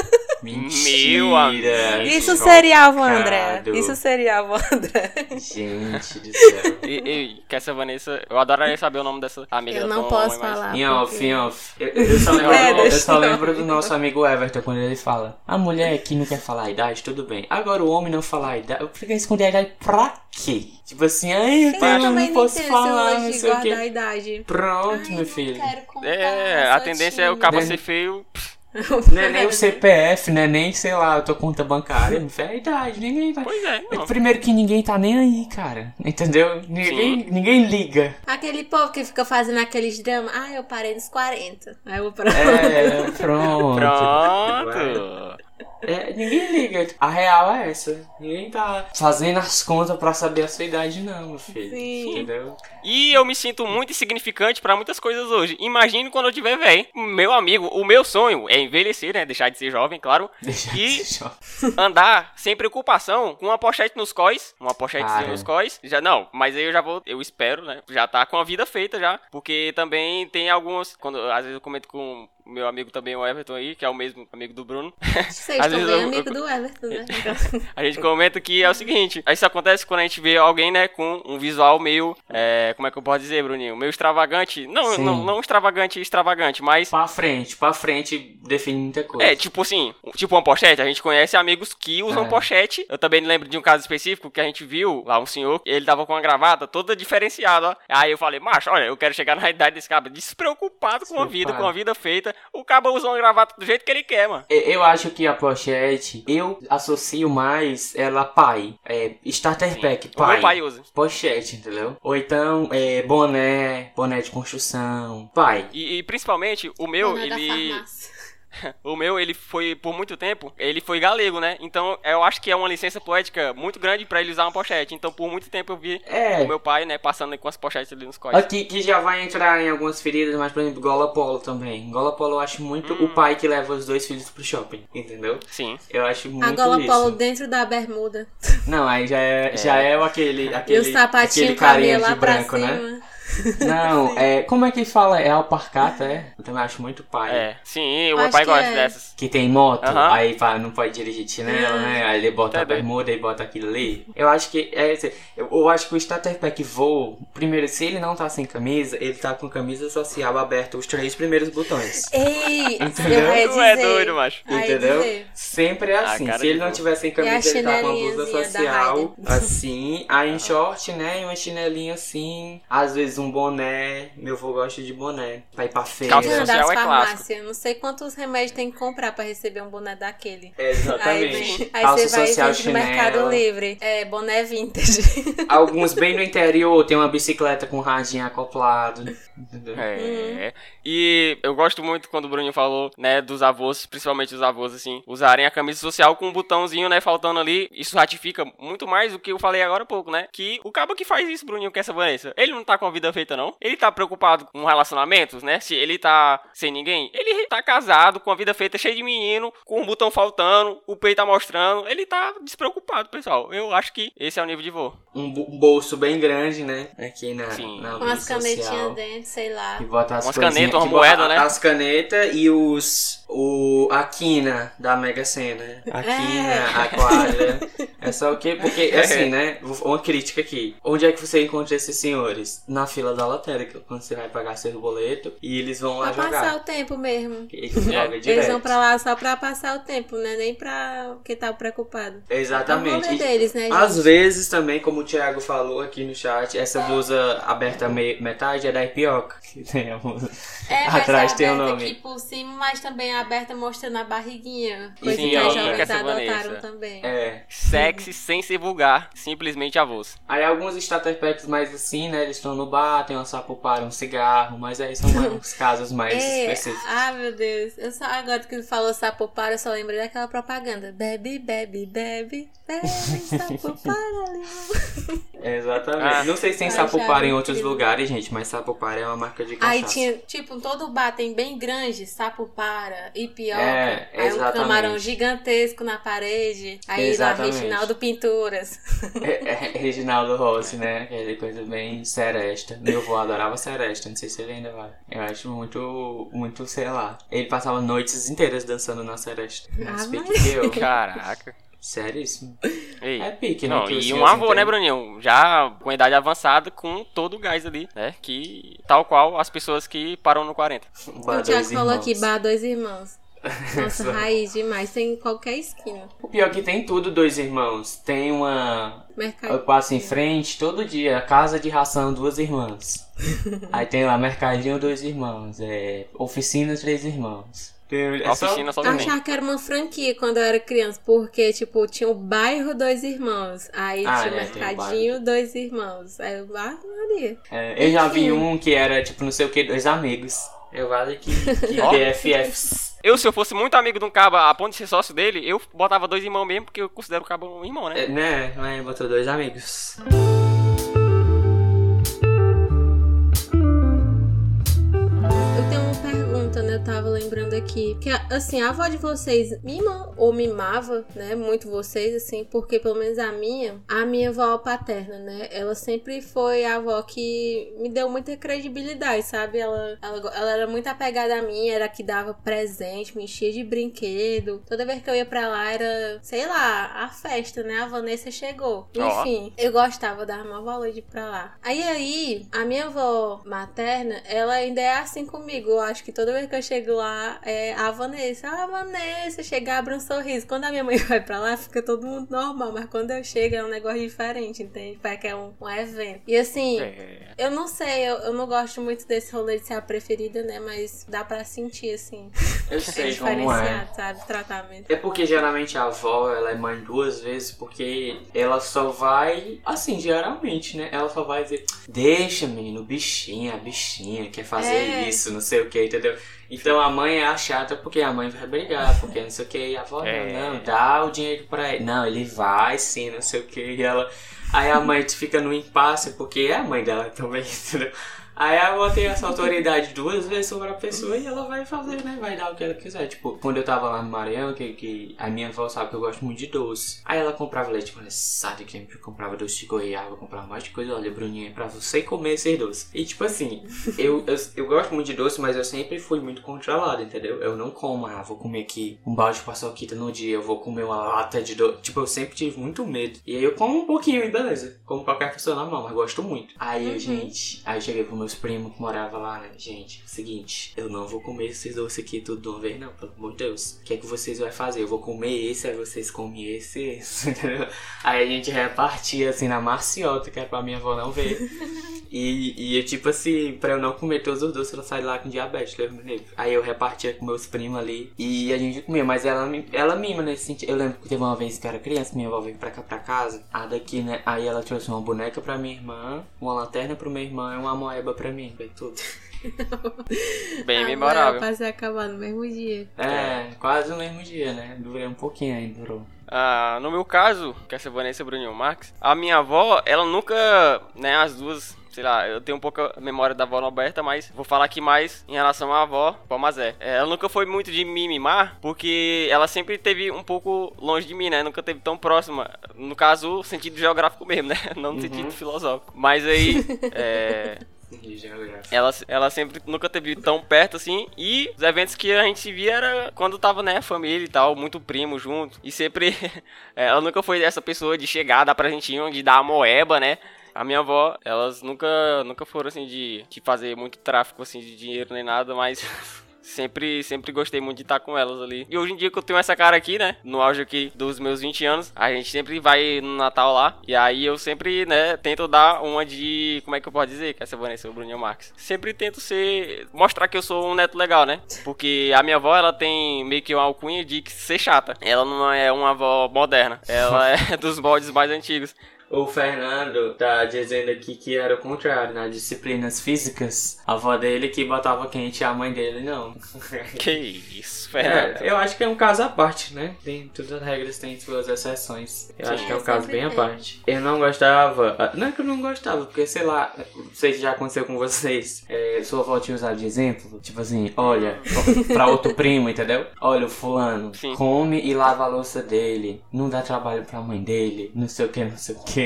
Mentira. Meu amigo. Isso seria a. Andréa. Isso seria a avó Andréa. Gente do céu. E, e que essa Vanessa, eu adoraria saber o nome dessa amiga Eu não posso mas- falar. Em off, em off. Eu, eu só, lembro, É, eu só lembro do nosso amigo Everton quando ele fala: A mulher que não quer falar a idade, tudo bem. Agora o homem não falar a idade. Eu fico esconder a idade pra quê? Tipo assim, ai, eu, Eu não posso falar, não sei o quê. idade. Pronto, Ai, meu filho. quero contar, É, a tendência é o cabo ser feio. Não é nem o CPF, né? Nem, sei lá, a tua conta bancária. É a idade, ninguém vai. Pois é, não. Primeiro que ninguém tá nem aí, cara. Entendeu? Ninguém, ninguém liga. Aquele povo que fica fazendo aqueles dramas. Ah, eu parei nos 40. Aí eu pronto. É, pronto. Pronto. É, ninguém liga. A real é essa. Ninguém tá fazendo as contas pra saber a sua idade, não, meu filho. Sim. Entendeu? E eu me sinto muito insignificante pra muitas coisas hoje. Imagine quando eu tiver velho. Meu amigo, o meu sonho é envelhecer, né? Deixar de ser jovem, claro. Deixa E- de ser andar sem preocupação com uma pochete nos cóis, uma pochetezinha Cara. nos cóis. Já não, mas aí eu já vou, eu espero, né? Já tá com a vida feita já, porque também tem algumas, quando às vezes eu comento com meu amigo também o Everton aí, que é o mesmo amigo do Bruno. Vocês Às bem eu- amigo eu- do Everton, né? A gente comenta que é o seguinte, isso acontece quando a gente vê alguém, né, com um visual meio, é, como é que eu posso dizer, Bruninho? Meio extravagante. Não, Sim. não, não extravagante, extravagante, mas Pra frente, pra frente define muita coisa. É, tipo assim, tipo uma pochete, a gente conhece amigos que usam É. pochete. Eu também lembro de um caso específico que a gente viu lá um senhor, ele tava com uma gravata toda diferenciada, ó. Aí eu falei, macho, olha, eu quero chegar na idade desse cara despreocupado com a vida, com a vida feita. O cabo usa uma gravata do jeito que ele quer, mano. E- Eu acho que a pochete, eu associo mais ela a pai. É, starter pack, O pai. meu pai usa. Pochete, entendeu? Ou então, é, boné, boné de construção, pai. E, e principalmente, o meu, da ele. farmácia. O meu, ele foi, por muito tempo, ele foi galego, né? Então, eu acho que é uma licença poética muito grande pra ele usar uma pochete. Então, por muito tempo eu vi É, o meu pai, né, passando com as pochetes ali nos códigos. Aqui que já vai entrar em algumas feridas, mas por exemplo, Gola Polo também. Gola Polo eu acho muito Hum. o pai que leva os dois filhos pro shopping, entendeu? Sim. Eu acho muito A gola isso. polo dentro da bermuda. Não, aí já é, já é aquele, E aquele, o sapatinho aquele carinha lá de pra branco, né? Não, é, como é que fala? É alparcata, é? Eu também acho muito pai. É, sim, o Acho meu pai gosta é. dessas. Que tem moto, aí fala, não pode dirigir de chinelo, né? Aí ele bota Tá a doido. bermuda e bota aquilo ali. Eu acho que é esse. Eu, eu acho que o starter pack voo, primeiro, se ele não tá sem camisa, ele tá com camisa social aberta, os três primeiros botões. Ei, Entendeu? Tu é doido, macho. Entendeu? Sempre é assim. cara Se ele não tiver sem camisa, ele tá com uma blusa social, assim. Aí em short, né? E uma chinelinha assim. Às vezes um boné. Meu avô gosta de boné. Pra ir pra feira. Calça social das é farmácias. Não sei quantos remédios tem que comprar pra receber um boné daquele. É, Aí, Exatamente. vem- aí Calça você vai social, vende no Mercado. Livre. É, boné vintage. Alguns bem no interior tem uma bicicleta com radinho acoplado. Entendeu? É. E eu gosto muito quando o Bruninho falou, né, dos avós, principalmente os avós, assim, usarem a camisa social com um botãozinho, né, faltando ali. Isso ratifica muito mais do que eu falei agora há pouco, né? Que o cabo que faz isso, Bruninho, que essa Vanessa, ele não tá com a vida feita, não. Ele tá preocupado com relacionamentos, né? Se ele tá sem ninguém, ele tá casado, com a vida feita, cheio de menino, com um botão faltando, o peito tá mostrando. Ele tá despreocupado, pessoal. Eu acho que esse é o nível de vô. Um bo- bolso bem grande, né? Aqui na, Sim. na Com as social. canetinhas dentro, sei lá. Que bota as Umas canetas, uma moeda, né? As canetas e os. O, a quina da Mega Sena. A quina, a quadra. É só o quê? Porque, assim, né? Uma crítica aqui. Onde é que você encontra esses senhores? Na fila da lotérica, quando você vai pagar seu boleto e eles vão lá Pra passar jogar. o tempo mesmo. Eles direto. Eles vão pra lá só pra passar o tempo, né? Nem pra quem tá preocupado. Exatamente. É deles, né, Às vezes também, como o Thiago falou aqui no chat, essa blusa aberta metade é da Ipioca. Que tem a blusa. É, Atrás tem o nome. aqui por cima, mas também aberta mostrando a barriguinha. Coisa Sim, que as jovens adotaram também. É. Sexy sem ser vulgar, simplesmente avós. Aí alguns starter packs mais assim, né? Eles estão no bar, tem uma sapopara, um cigarro, mas aí são uns casos mais é. específicos. Ah, meu Deus. Eu só, agora que ele falou sapopara, eu só lembrei daquela propaganda. Bebe, bebe, bebe, limão. Exatamente. Ah, Não sei se tem sapopara em outros lugares, gente, mas sapopara é uma marca de cachaça. Aí tinha, tipo, todo bar tem bem grande, sapopara, ipioca. É, aí um camarão gigantesco na parede. Aí exatamente. lá, Reginaldo Pinturas. É, é, Reginaldo Rossi, né? Aquela coisa bem seresta. Meu avô adorava seresta, não sei se ele ainda vai. Eu acho muito, muito, sei lá. Ele passava noites inteiras dançando na seresta. Ah, mas... eu. Caraca. Seríssimo. Ei. É pique, né? Não, e um avô, né, Bruninho? Já com idade avançada, com todo o gás ali, né? Que tal qual as pessoas que param no 40. o Thiago falou aqui, bar dois irmãos. Nossa, raiz demais. Tem em qualquer esquina. O pior é que tem tudo, dois irmãos. Tem uma. Mercadinho. Eu passo em frente todo dia. Casa de ração, duas irmãs. Aí tem lá Mercadinho, dois irmãos. É... Oficina, três irmãos. É oficina só, só também. achava que era uma franquia quando eu era criança, porque, tipo, tinha o bairro Dois Irmãos, aí ah, tinha o é, mercadinho Dois Irmãos, aí eu, ah, Maria. É, eu já vi um que era, tipo, não sei o que, Dois Amigos. Eu acho que, que BFFs. Eu, se eu fosse muito amigo de um caba a ponto de ser sócio dele, eu botava dois irmãos mesmo, porque eu considero o caba um irmão, né? É, né? Mas botou dois amigos. Eu tava lembrando aqui que, assim, a avó de vocês mima ou mimava, né? Muito vocês, assim, porque pelo menos a minha, a minha avó paterna, né? Ela sempre foi a avó que me deu muita credibilidade, sabe? Ela, ela, ela era muito apegada a mim, era que dava presente, me enchia de brinquedo. Toda vez que eu ia pra lá era, sei lá, a festa, né? A Vanessa chegou. Enfim, oh. eu gostava, dava uma valor de ir pra lá. Aí aí, a minha avó materna, ela ainda é assim comigo. Eu acho que toda vez que eu chego lá, é a Vanessa. Ah, Vanessa, chega, abre um sorriso. Quando a minha mãe vai pra lá, fica todo mundo normal. Mas quando eu chego, é um negócio diferente, entende? Parece que é um, um evento. E assim, é. eu não sei, eu, eu não gosto muito desse rolê de ser a preferida, né? Mas dá pra sentir, assim. Eu sei é como é. sabe? Tratamento. É porque geralmente a avó, ela é mãe duas vezes, porque ela só vai, assim, geralmente, né? Ela só vai ver, deixa, menino, bichinha, bichinha, quer fazer é. isso, não sei o que, entendeu? Então a mãe é a chata porque a mãe vai brigar, porque não sei o que, e a avó é. não, dá o dinheiro pra ele. Não, ele vai sim, não sei o que, e ela. Aí a mãe fica no impasse porque é a mãe dela também, entendeu? Aí avó tem essa autoridade duas vezes sobre a pessoa e ela vai fazer, né? Vai dar o que ela quiser. Tipo, quando eu tava lá no Maranhão, que, que a minha avó sabe que eu gosto muito de doce. Aí ela comprava leite condensado, que sempre comprava doce de goiaba, comprava mais de coisa. Olha, Bruninha, é pra você comer esses doces. E tipo assim, eu, eu, eu, gosto muito de doce, mas eu sempre fui muito controlado, entendeu? Eu não como, ah, vou comer aqui um balde de paçoquita no dia, eu vou comer uma lata de doce. Tipo, eu sempre tive muito medo. E aí eu como um pouquinho e beleza. Como qualquer pessoa normal, mas gosto muito. Aí eu, uhum. gente, aí eu cheguei pro meus primos que moravam lá, né? Gente, seguinte, eu não vou comer esses doces aqui tudo de uma vez, não, pelo amor de Deus. O que é que vocês vão fazer? Eu vou comer esse, aí vocês comem esse esse, entendeu? Aí a gente repartia assim na marciota, que era pra minha avó não ver. E, e tipo assim, pra eu não comer todos os doces, ela sai lá com diabetes, lembra. Aí eu repartia com meus primos ali e a gente comia, mas ela, ela mima nesse sentido. Eu lembro que teve uma vez que eu era criança, minha avó veio pra cá pra casa, a daqui, né? Aí ela trouxe uma boneca pra minha irmã, uma lanterna pro meu irmão e uma moeba pra mim, foi tudo. Bem memorável. Quase acabar no mesmo dia. É, quase no mesmo dia, né? Durou um pouquinho ainda, durou. Ah, no meu caso, que é essa Vanessa Bruninho Marques, a minha avó, ela nunca, né, as duas sei lá, eu tenho um pouco a memória da avó Norberta, mas vou falar aqui mais em relação à avó Palmazé. É, ela nunca foi muito de me mimar, porque ela sempre teve um pouco longe de mim, né? Nunca teve tão próxima. No caso, sentido geográfico mesmo, né? Não no uhum. sentido filosófico. Mas aí, é, ela, ela sempre nunca teve tão perto assim. E os eventos que a gente via era quando tava, né, família e tal, muito primo junto. E sempre. ela nunca foi essa pessoa de chegar, dar presentinho, de dar a moeba, né? A minha avó, elas nunca, nunca foram assim de, de fazer muito tráfico assim de dinheiro nem nada, mas Sempre, sempre gostei muito de estar com elas ali. E hoje em dia que eu tenho essa cara aqui, né? No auge aqui dos meus 20 anos, a gente sempre vai no Natal lá. E aí eu sempre, né, tento dar uma de. Como é que eu posso dizer? Que essa Vanessa, o Bruninho Marques. Sempre tento ser. mostrar que eu sou um neto legal, né? Porque a minha avó, ela tem meio que uma alcunha de ser chata. Ela não é uma avó moderna. Ela é dos moldes mais antigos. O Fernando tá dizendo aqui que era o contrário, nas disciplinas físicas, a avó dele que botava quente e a mãe dele não. que isso, Fernando. É, eu acho que é um caso à parte, né? Tem, todas as regras têm suas exceções. Eu Sim, acho que é um caso bem à parte. Eu não gostava, ah, não é que eu não gostava, porque sei lá, não sei se já aconteceu com vocês, é, sua avó tinha usado de exemplo, tipo assim, olha, pra outro primo, entendeu? Olha, o fulano Sim. come e lava a louça dele, não dá trabalho pra mãe dele, não sei o que, não sei o que.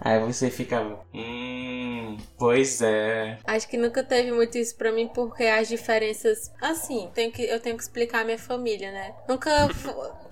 Aí você fica. Hum, pois é. Acho que nunca teve muito isso pra mim, porque as diferenças. Assim, tenho que, eu tenho que explicar a minha família, né? Nunca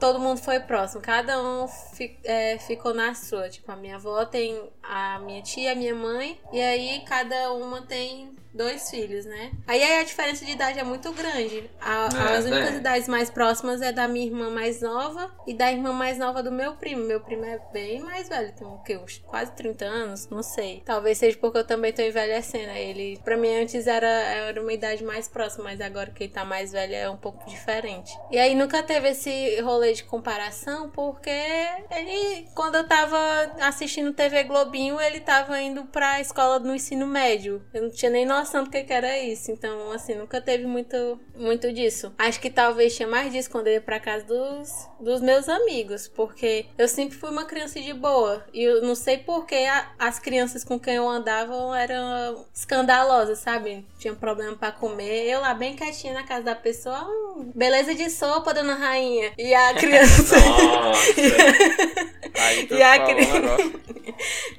todo mundo foi próximo, cada um fi, é, ficou na sua. Tipo, a minha avó tem a minha tia, a minha mãe, e aí cada uma tem dois filhos, né? Aí a diferença de idade é muito grande. A, é, as únicas é. idades mais próximas é da minha irmã mais nova e da irmã mais nova do meu primo. Meu primo é bem mais velho, tem o quê? Uns quase 30 anos? Não sei. Talvez seja porque eu também tô envelhecendo. Ele, pra mim, antes era, era uma idade mais próxima, mas agora que ele tá mais velho é um pouco diferente. E aí nunca teve esse rolê de comparação, porque ele, quando eu tava assistindo TV Globinho, ele tava indo pra escola no ensino médio. Eu não tinha nem noção noção do que, era isso. Então, assim, nunca teve muito, muito disso. Acho que talvez tinha mais disso quando eu ia pra casa dos, dos meus amigos. Porque eu sempre fui uma criança de boa. E eu não sei porque as crianças com quem eu andava eram escandalosas, sabe? Tinha problema para comer. Eu lá bem quietinha na casa da pessoa. Hum, beleza de sopa, dona rainha. E a criança. E, a cri...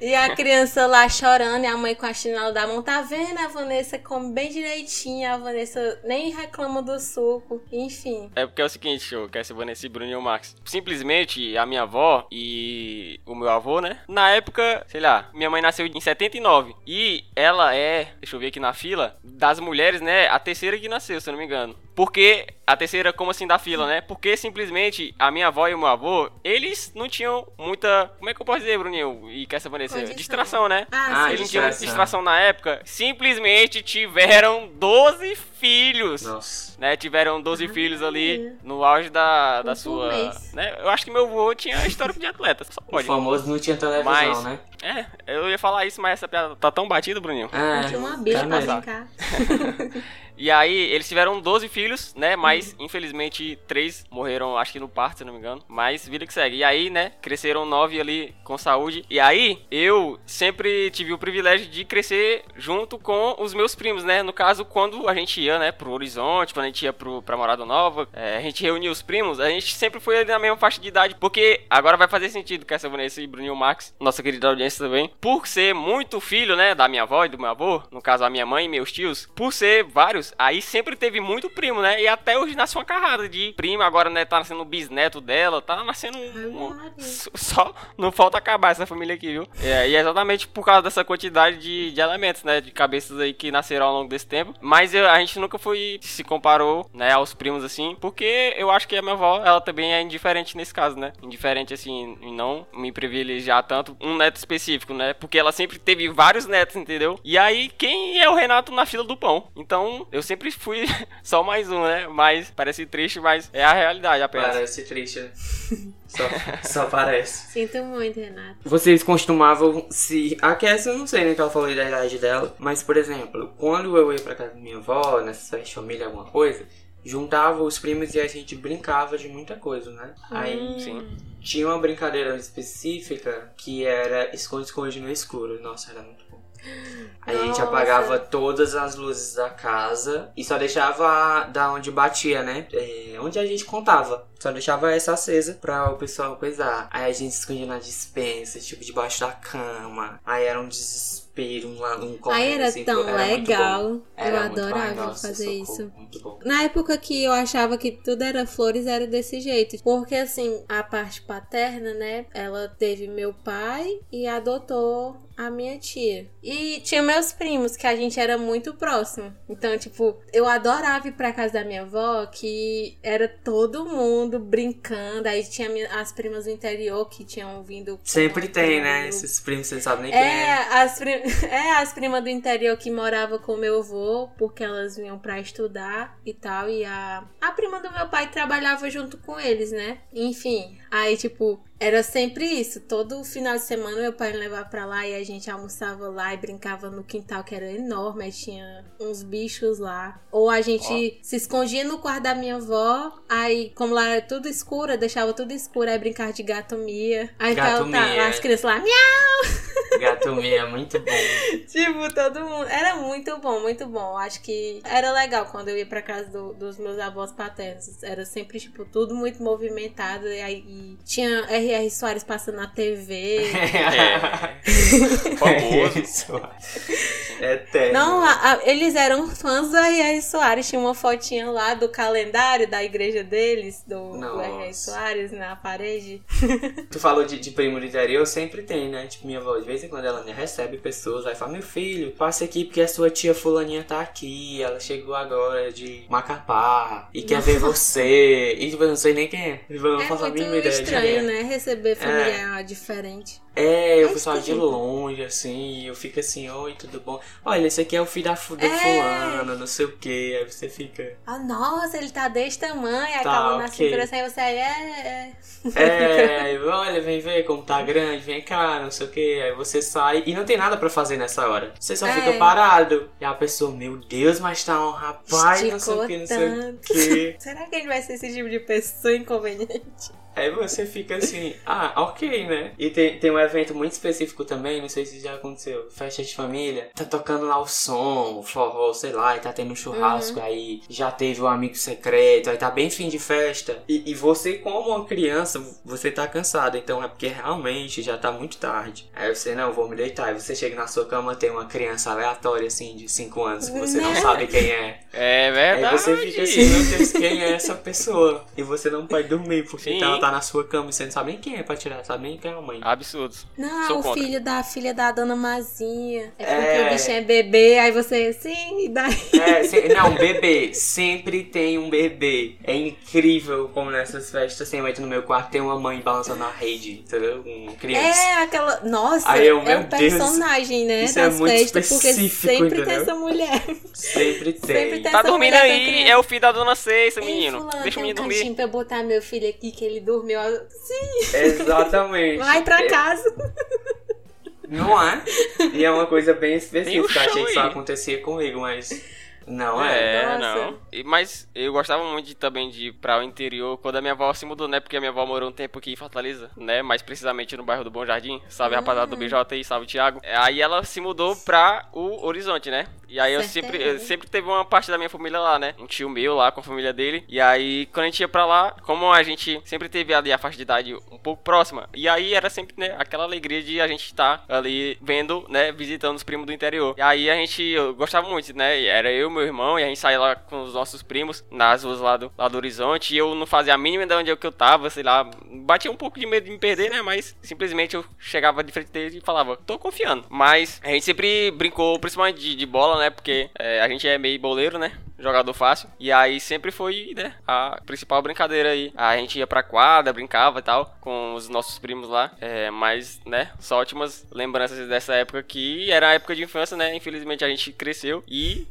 e a criança lá chorando e a mãe com a chinela da mão. Tá vendo, a Vanessa come bem direitinho. A Vanessa nem reclama do suco. Enfim. É porque é o seguinte, show, que essa Vanessa e Bruno e o Max. Simplesmente a minha avó e o meu avô, né? Na época, sei lá, minha mãe nasceu em 79. E ela é, deixa eu ver aqui na fila, das mulheres, né? A terceira que nasceu, se eu não me engano. Porque a terceira, como assim da fila, né? Porque simplesmente a minha avó e o meu avô, eles não tinham muita. Como é que eu posso dizer, Bruninho? E quer saber Distração, né? Ah, eles não tinham muita distração na época. Simplesmente tiveram 12 filhos. Nossa. Né? Tiveram 12 ah, filhos ali no auge da, da sua. Né? Eu acho que meu avô tinha histórico de atleta. Só pode. O famoso não tinha televisão, mas, né? É, eu ia falar isso, mas essa piada tá tão batida, Bruninho. É, tinha uma bicha pra brincar. E aí, eles tiveram 12 filhos, né? Mas, uhum. infelizmente, três morreram, acho que no parto, se não me engano. Mas, vida que segue. E aí, né? Cresceram nove ali com saúde. E aí, eu sempre tive o privilégio de crescer junto com os meus primos, né? No caso, quando a gente ia, né? Pro Horizonte, quando a gente ia pro, pra Morada Nova, é, a gente reunia os primos, a gente sempre foi ali na mesma faixa de idade. Porque agora vai fazer sentido que essa Vanessa e Bruninho Max, nossa querida audiência também, por ser muito filho, né? Da minha avó e do meu avô, no caso, a minha mãe e meus tios, por ser vários aí sempre teve muito primo, né? E até hoje nasce uma carrada de primo, agora, né, tá nascendo o bisneto dela, tá nascendo um, um, só não falta acabar essa família aqui, viu? É, e é exatamente por causa dessa quantidade de, de elementos, né, de cabeças aí que nasceram ao longo desse tempo. Mas eu, a gente nunca foi se comparou, né, aos primos assim, porque eu acho que a minha avó, ela também é indiferente nesse caso, né? Indiferente assim, em não me privilegiar tanto um neto específico, né? Porque ela sempre teve vários netos, entendeu? E aí quem é o Renato na fila do pão? Então, eu sempre fui só mais um, né? Mas parece triste, mas é a realidade apenas. Parece triste, né? Só, só parece. Sinto muito, Renato. Vocês costumavam se. A Cassie, eu não sei nem que ela falou da idade dela, mas por exemplo, quando eu ia pra casa da minha avó, nessa festa de família, alguma coisa, juntava os primos e a gente brincava de muita coisa, né? Hum. Aí Sim. tinha uma brincadeira específica que era esconde-esconde no escuro. Nossa, era muito Aí a gente apagava todas as luzes da casa e só deixava da onde batia, né? É, onde a gente contava. Só deixava essa acesa pra o pessoal coisar. Aí a gente se escondia na dispensa, tipo, debaixo da cama. Aí era um desespero um, um Aí era assim, tão era legal. eu adorava Nossa, fazer isso. Na época que eu achava que tudo era flores, era desse jeito. Porque assim, a parte paterna, né? Ela teve meu pai e adotou a minha tia. E tinha meus primos, que a gente era muito próximo. Então, tipo, eu adorava ir pra casa da minha avó, que era todo mundo brincando. Aí tinha as primas do interior que tinham vindo. Sempre tem, né? Esses primos, você sabe nem quem é. É, as, prim... é, as primas do interior que moravam com meu avô, porque elas vinham pra estudar e tal. E a, a prima do meu pai trabalhava junto com eles, né? Enfim, aí, tipo, era sempre isso. Todo final de semana meu pai me levava pra lá e a gente almoçava lá e brincava no quintal que era enorme. Aí tinha uns bichos lá. Ou a gente oh. se escondia no quarto da minha avó. Aí, como lá era tudo escuro, deixava tudo escuro. Aí brincava de gato mia. Aí gato tá, mia. as crianças lá, miau! Gato mia, muito bom. tipo, todo mundo. Era muito bom, muito bom. Acho que era legal quando eu ia pra casa do, dos meus avós paternos. Era sempre, tipo, tudo muito movimentado. E aí e tinha R R. Soares passando na TV. É. Famoso. É Eterno. Não, a, a, eles eram fãs do R.R. Soares. Tinha uma fotinha lá do calendário da igreja deles, do, do R.R. Soares, na parede. Tu falou de, de primo do interior, sempre tem, né? Tipo, minha avó, de vez em quando ela recebe pessoas, aí fala, meu filho, passe aqui porque a sua tia fulaninha tá aqui, ela chegou agora de Macapá e quer ver você. E tipo, eu não sei nem quem é. Eu não é faço a mínima ideia estranho, né? Receber familiar é. diferente. É, eu é pessoal de longe, assim, eu fico assim, oi, tudo bom? Olha, esse aqui é o filho da, do é. fulano, não sei o que, aí você fica... Ah, nossa, ele tá desse tamanho, aí tá, acaba na okay. cintura assim, aí você aí, é... É, é olha, vem ver como tá grande, vem cá, não sei o que, aí você sai e não tem nada pra fazer nessa hora. Você só é. fica parado. E a pessoa, meu Deus, mas tá um rapaz, Esticou não sei o que, não sei o que. Será que ele vai ser esse tipo de pessoa inconveniente? Aí você fica assim, ah, ok, né? E tem, tem um evento muito específico também, não sei se já aconteceu. Festa de família, tá tocando lá o som, o forró, sei lá, e tá tendo um churrasco, uhum. aí já teve o um amigo secreto, aí tá bem fim de festa. E, e você, como uma criança, você tá cansado, então é porque realmente já tá muito tarde. Aí você, não, vou me deitar. Aí você chega na sua cama, tem uma criança aleatória, assim, de 5 anos, que você não né? sabe quem é. É verdade. Aí você fica assim, meu Deus, quem é essa pessoa? E você não pode dormir, porque Sim. tá tá na sua cama e você não sabe nem quem é pra tirar, sabe nem quem é a mãe. Absurdos. Não, Sou o contra. filho da filha da dona Mazinha. É porque é... o bichinho é bebê, aí você, sim, e daí? É, sim, não, bebê. Sempre tem um bebê. É incrível como nessas festas, assim, eu entro no meu quarto tem uma mãe balançando na rede, entendeu? Um criança. É, aquela. Nossa, aí eu, é um personagem, né? Isso das é muito festas, porque sempre entendeu? tem essa mulher. Sempre tem. Sempre tem tá dormindo aí, é o filho da dona Ceissa, menino. Fulano, Deixa o menino um dormir. pra botar meu filho aqui que ele dormiu Sim. Exatamente. Vai pra é. casa. Não é? E é uma coisa bem específica. Achei que isso acontecia comigo, mas. Não é? É, não. Mas eu gostava muito de, também de ir pra o interior quando a minha avó se mudou, né? Porque a minha avó morou um tempo aqui em Fortaleza, né? Mais precisamente no bairro do Bom Jardim. Salve, rapaziada do hum. BJ aí, salve, Thiago. Aí ela se mudou pra o Horizonte, né? E aí eu sempre, eu sempre teve uma parte da minha família lá, né? Um tio meu lá com a família dele. E aí, quando a gente ia pra lá, como a gente sempre teve ali a faixa de idade um pouco próxima, e aí era sempre, né, aquela alegria de a gente estar tá ali vendo, né, visitando os primos do interior. E aí a gente gostava muito, né? Era eu, meu irmão, e a gente saía lá com os nossos primos nas ruas lá do, lá do horizonte. E eu não fazia a mínima de onde é que eu tava, sei lá. Batia um pouco de medo de me perder, né? Mas simplesmente eu chegava de frente dele e falava, tô confiando. Mas a gente sempre brincou, principalmente de, de bola, né? Porque é, a gente é meio boleiro, né? Jogador fácil. E aí sempre foi, né? A principal brincadeira aí. A gente ia pra quadra, brincava e tal, com os nossos primos lá. É, mas, né? Só ótimas lembranças dessa época que era a época de infância, né? Infelizmente a gente cresceu e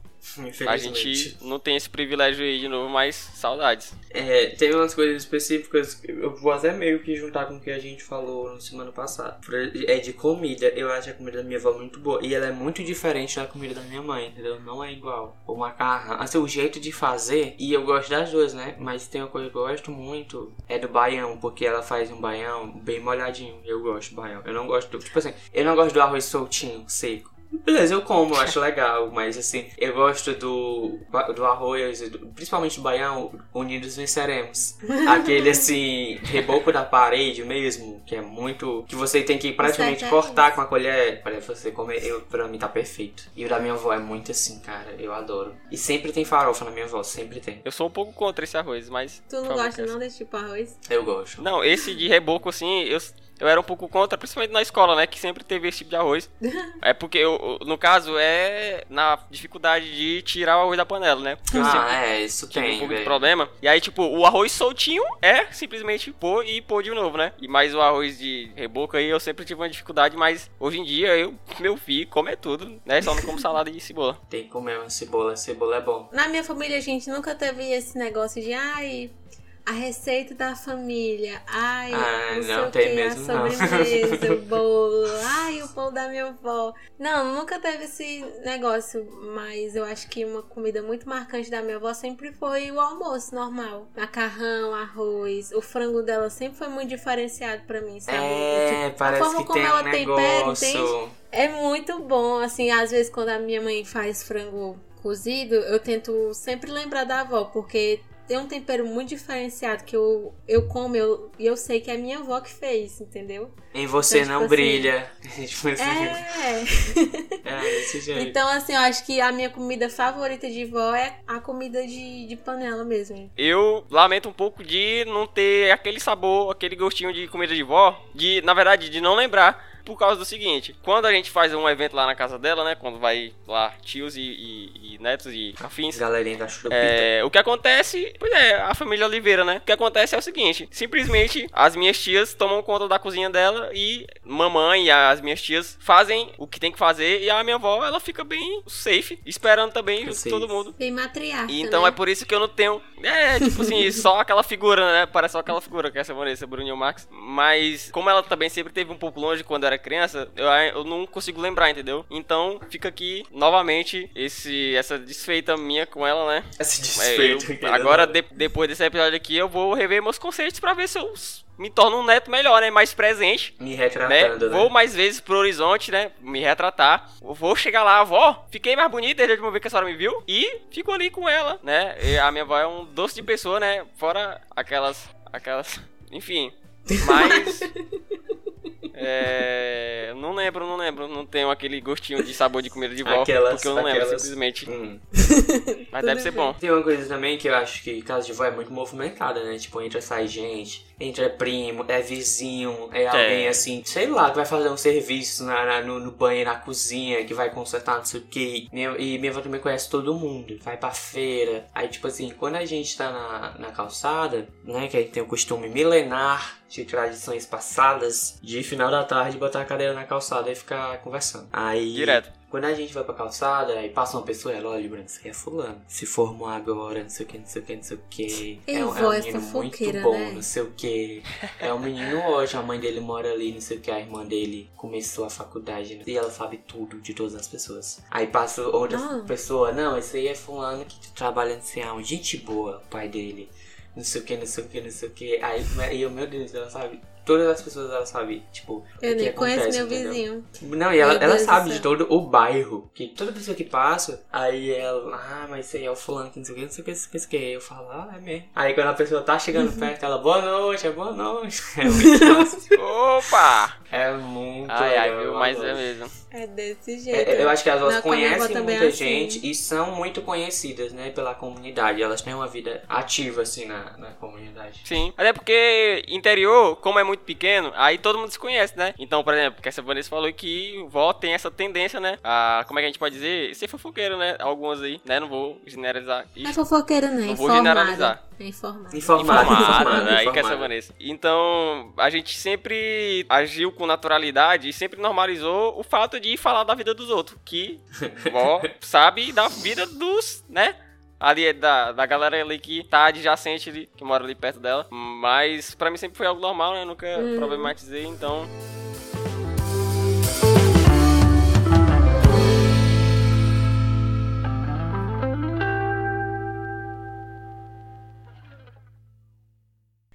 a gente não tem esse privilégio aí de novo, mas saudades. É, tem umas coisas específicas, eu vou até meio que juntar com o que a gente falou na semana passada. É de comida, eu acho a comida da minha avó muito boa. E ela é muito diferente da comida da minha mãe, entendeu? Não é igual. O macarrão, assim, o jeito de fazer, e eu gosto das duas, né? Mas tem uma coisa que eu gosto muito, é do baião, porque ela faz um baião bem molhadinho. Eu gosto do baião. Eu não gosto, do, tipo assim, eu não gosto do arroz soltinho, seco. Beleza, eu como, eu acho legal, mas assim, eu gosto do, do arroz, do, principalmente do baião, unidos venceremos. Aquele assim, reboco da parede mesmo, que é muito. que você tem que praticamente cortar com a colher para você comer. Eu, pra mim tá perfeito. E o da minha avó é muito assim, cara, eu adoro. E sempre tem farofa na minha avó, sempre tem. Eu sou um pouco contra esse arroz, mas. Tu não gosta não desse tipo de arroz? Eu gosto. Não, esse de reboco assim, eu eu era um pouco contra, principalmente na escola, né? Que sempre teve esse tipo de arroz. é porque, eu, no caso, é na dificuldade de tirar o arroz da panela, né? Porque ah, é, isso tem. um pouco de problema. E aí, tipo, o arroz soltinho é simplesmente pôr e pôr de novo, né? E mais o arroz de reboco aí eu sempre tive uma dificuldade, mas hoje em dia eu, meu filho, come tudo, né? Só não como salada de cebola. Tem que comer uma cebola, cebola é bom. Na minha família, a gente nunca teve esse negócio de, ai, a receita da família. Ai, ah, não, sei o que, mesmo, a sobremesa, o bolo. Ai, o pão da minha avó. Não, nunca teve esse negócio, mas eu acho que uma comida muito marcante da minha avó sempre foi o almoço normal. Macarrão, arroz. O frango dela sempre foi muito diferenciado para mim, sabe? É, tipo, parece a forma que como tem ela um tempera, entende? É muito bom, assim, às vezes quando a minha mãe faz frango cozido, eu tento sempre lembrar da avó, porque tem um tempero muito diferenciado que eu, eu como e eu, eu sei que é a minha avó que fez, entendeu? Em você então, não tipo assim, brilha. Tipo assim, é. é, desse jeito. Então, assim, eu acho que a minha comida favorita de vó é a comida de, de panela mesmo. Eu lamento um pouco de não ter aquele sabor, aquele gostinho de comida de vó, de, na verdade, de não lembrar por causa do seguinte: quando a gente faz um evento lá na casa dela, né? Quando vai lá tios e, e, e netos e afins. Galerinha da é, O que acontece, pois é, a família Oliveira, né? O que acontece é o seguinte: simplesmente as minhas tias tomam conta da cozinha dela e mamãe e as minhas tias fazem o que tem que fazer e a minha avó, ela fica bem safe, esperando também todo mundo. Bem matriarca. Então né? é por isso que eu não tenho. É, tipo assim, só aquela figura, né? Parece só aquela figura que é essa Vanessa, Bruninho Max. Mas como ela também sempre teve um pouco longe quando era criança, eu, eu não consigo lembrar, entendeu? Então fica aqui novamente esse, essa desfeita minha com ela, né? Desfeito. É, eu, agora, de, depois desse episódio aqui, eu vou rever meus conceitos para ver se eu me torno um neto melhor, né? Mais presente. Me retratando, né? né? Vou mais vezes pro horizonte, né? Me retratar. Vou chegar lá, avó, fiquei mais bonita desde a última vez que a senhora me viu. E fico ali com ela, né? E a minha avó é um doce de pessoa, né? Fora aquelas. aquelas. Enfim. Mas. É, não lembro, não lembro. Não tenho aquele gostinho de sabor de comida de vó. Aquelas, porque eu não lembro, aquelas... simplesmente. Hum. Mas deve ser bom. Tem uma coisa também que eu acho que casa de vó é muito movimentada, né? Tipo, entra sai gente, entra primo, é vizinho, é, é. alguém assim, sei lá, que vai fazer um serviço na, na no, no, banheiro, na cozinha, que vai consertar não sei o que. E minha avó também conhece todo mundo. Vai pra feira. Aí, tipo assim, quando a gente tá na, na calçada, né? Que a gente tem o costume milenar de tradições passadas, de final da tarde botar a cadeira na calçada e ficar conversando. Aí. Direto. Quando a gente vai pra calçada, aí passa uma pessoa, ela olha, Branco, isso aí é fulano. Se formou agora, não sei o que, não sei o que, não sei o que. É, um, é um menino muito bom, né? não sei o que. É um menino hoje, a mãe dele mora ali, não sei o que, a irmã dele começou a faculdade né? e ela sabe tudo de todas as pessoas. Aí passa outra ah. pessoa, não, esse aí é fulano que trabalha no sei gente boa, o pai dele não sei o que, não sei o que, não sei o que. Aí eu, meu Deus, ela sabe todas as pessoas ela sabe, tipo, eu o que nem acontece, conheço meu entendeu? vizinho. Não, e ela, ela sabe de todo o bairro. Que toda pessoa que passa, aí ela, ah, mas esse aí é o fulano que não sei o que, não sei o que, não sei o que. Aí eu falo, ah, é mesmo. Aí quando a pessoa tá chegando uhum. perto, ela, boa noite, é boa noite. É muito Opa! É muito Ai, ai, viu, mas é mesmo. É desse jeito. É, eu acho que elas conhecem muita assim. gente e são muito conhecidas, né, pela comunidade. Elas têm uma vida ativa, assim, na, na comunidade. Sim. Até porque interior, como é muito pequeno, aí todo mundo se conhece, né? Então, por exemplo, que essa Vanessa falou que vó tem essa tendência, né? A, como é que a gente pode dizer? Ser fofoqueiro, né? Algumas aí, né? Não vou generalizar. Não é fofoqueiro, né? Não vou generalizar. É informado. Informado. Informado, né? Aí que essa Vanessa. Então, a gente sempre agiu com naturalidade e sempre normalizou o fato de falar da vida dos outros. Que vó sabe da vida dos, né? ali é da, da galera ali que tá adjacente ali, que mora ali perto dela. Mas para mim sempre foi algo normal, né? nunca hum. problematizei, então.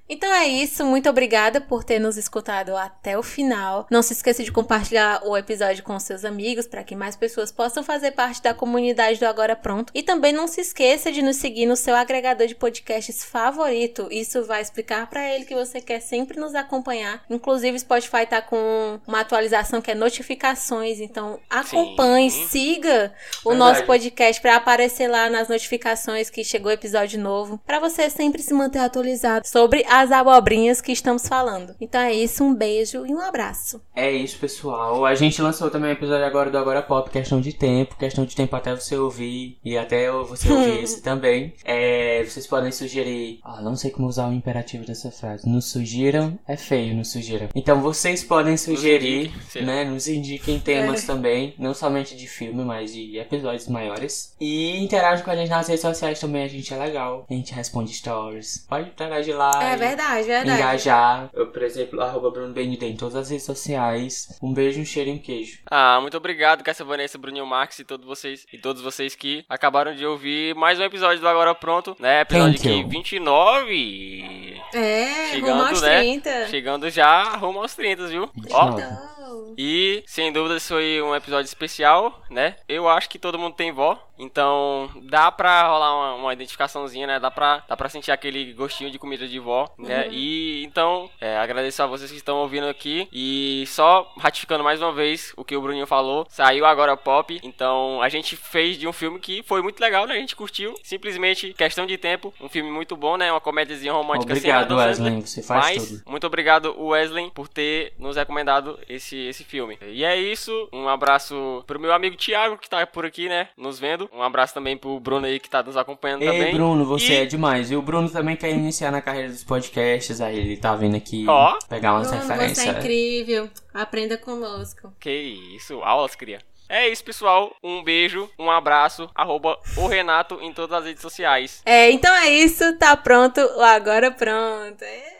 Então é isso, muito obrigada por ter nos escutado até o final. Não se esqueça de compartilhar o episódio com seus amigos para que mais pessoas possam fazer parte da comunidade do Agora Pronto. E também não se esqueça de nos seguir no seu agregador de podcasts favorito. Isso vai explicar para ele que você quer sempre nos acompanhar. Inclusive, Spotify tá com uma atualização que é notificações, então acompanhe, Sim. siga o Verdade. nosso podcast para aparecer lá nas notificações que chegou episódio novo, para você sempre se manter atualizado sobre as abobrinhas que estamos falando. Então é isso, um beijo e um abraço. É isso, pessoal. A gente lançou também um episódio agora do Agora Pop, questão de tempo, questão de tempo até você ouvir e até você ouvir esse também. É, vocês podem sugerir. Ah, não sei como usar o imperativo dessa frase. Nos sugiram é feio, nos sugiram. Então vocês podem sugerir, nos indique, né? Nos indiquem temas é. também, não somente de filme, mas de episódios maiores. E interagem com a gente nas redes sociais também, a gente é legal. A gente responde stories. Pode interagir lá. É verdade, verdade. Engajar. Eu, por exemplo, arroba Bruno BND em todas as redes sociais. Um beijo, um cheiro e um queijo. Ah, muito obrigado, Cássia Vanessa, Bruninho Marques e todos vocês e todos vocês que acabaram de ouvir mais um episódio do Agora Pronto, né? Episódio aqui 29. É, chegando, rumo aos né? 30. Chegando já rumo aos 30, viu? Ó. E, sem dúvida, isso foi um episódio especial, né? Eu acho que todo mundo tem vó, então dá pra rolar uma, uma identificaçãozinha, né? Dá pra, dá pra sentir aquele gostinho de comida de vó, né? Uhum. E então, é, agradeço a vocês que estão ouvindo aqui. E só ratificando mais uma vez o que o Bruninho falou, saiu agora pop. Então a gente fez de um filme que foi muito legal, né? A gente curtiu. Simplesmente questão de tempo. Um filme muito bom, né? Uma comédiazinha romântica Obrigado, Wesley. Você faz Mas, tudo. Muito obrigado, Wesley, por ter nos recomendado esse, esse filme. E é isso. Um abraço pro meu amigo Thiago, que tá por aqui, né? Nos vendo. Um abraço também pro Bruno aí, que tá nos acompanhando Ei, também. Bruno, você e... é demais. E o Bruno também quer iniciar na carreira dos podcasts. Aí ele tá vindo aqui oh. pegar umas Bruno, referências. Você é incrível. Aprenda conosco. Que isso. Aulas, cria. É isso, pessoal. Um beijo, um abraço. Arroba o Renato em todas as redes sociais. É, então é isso. Tá pronto. Agora pronto. É.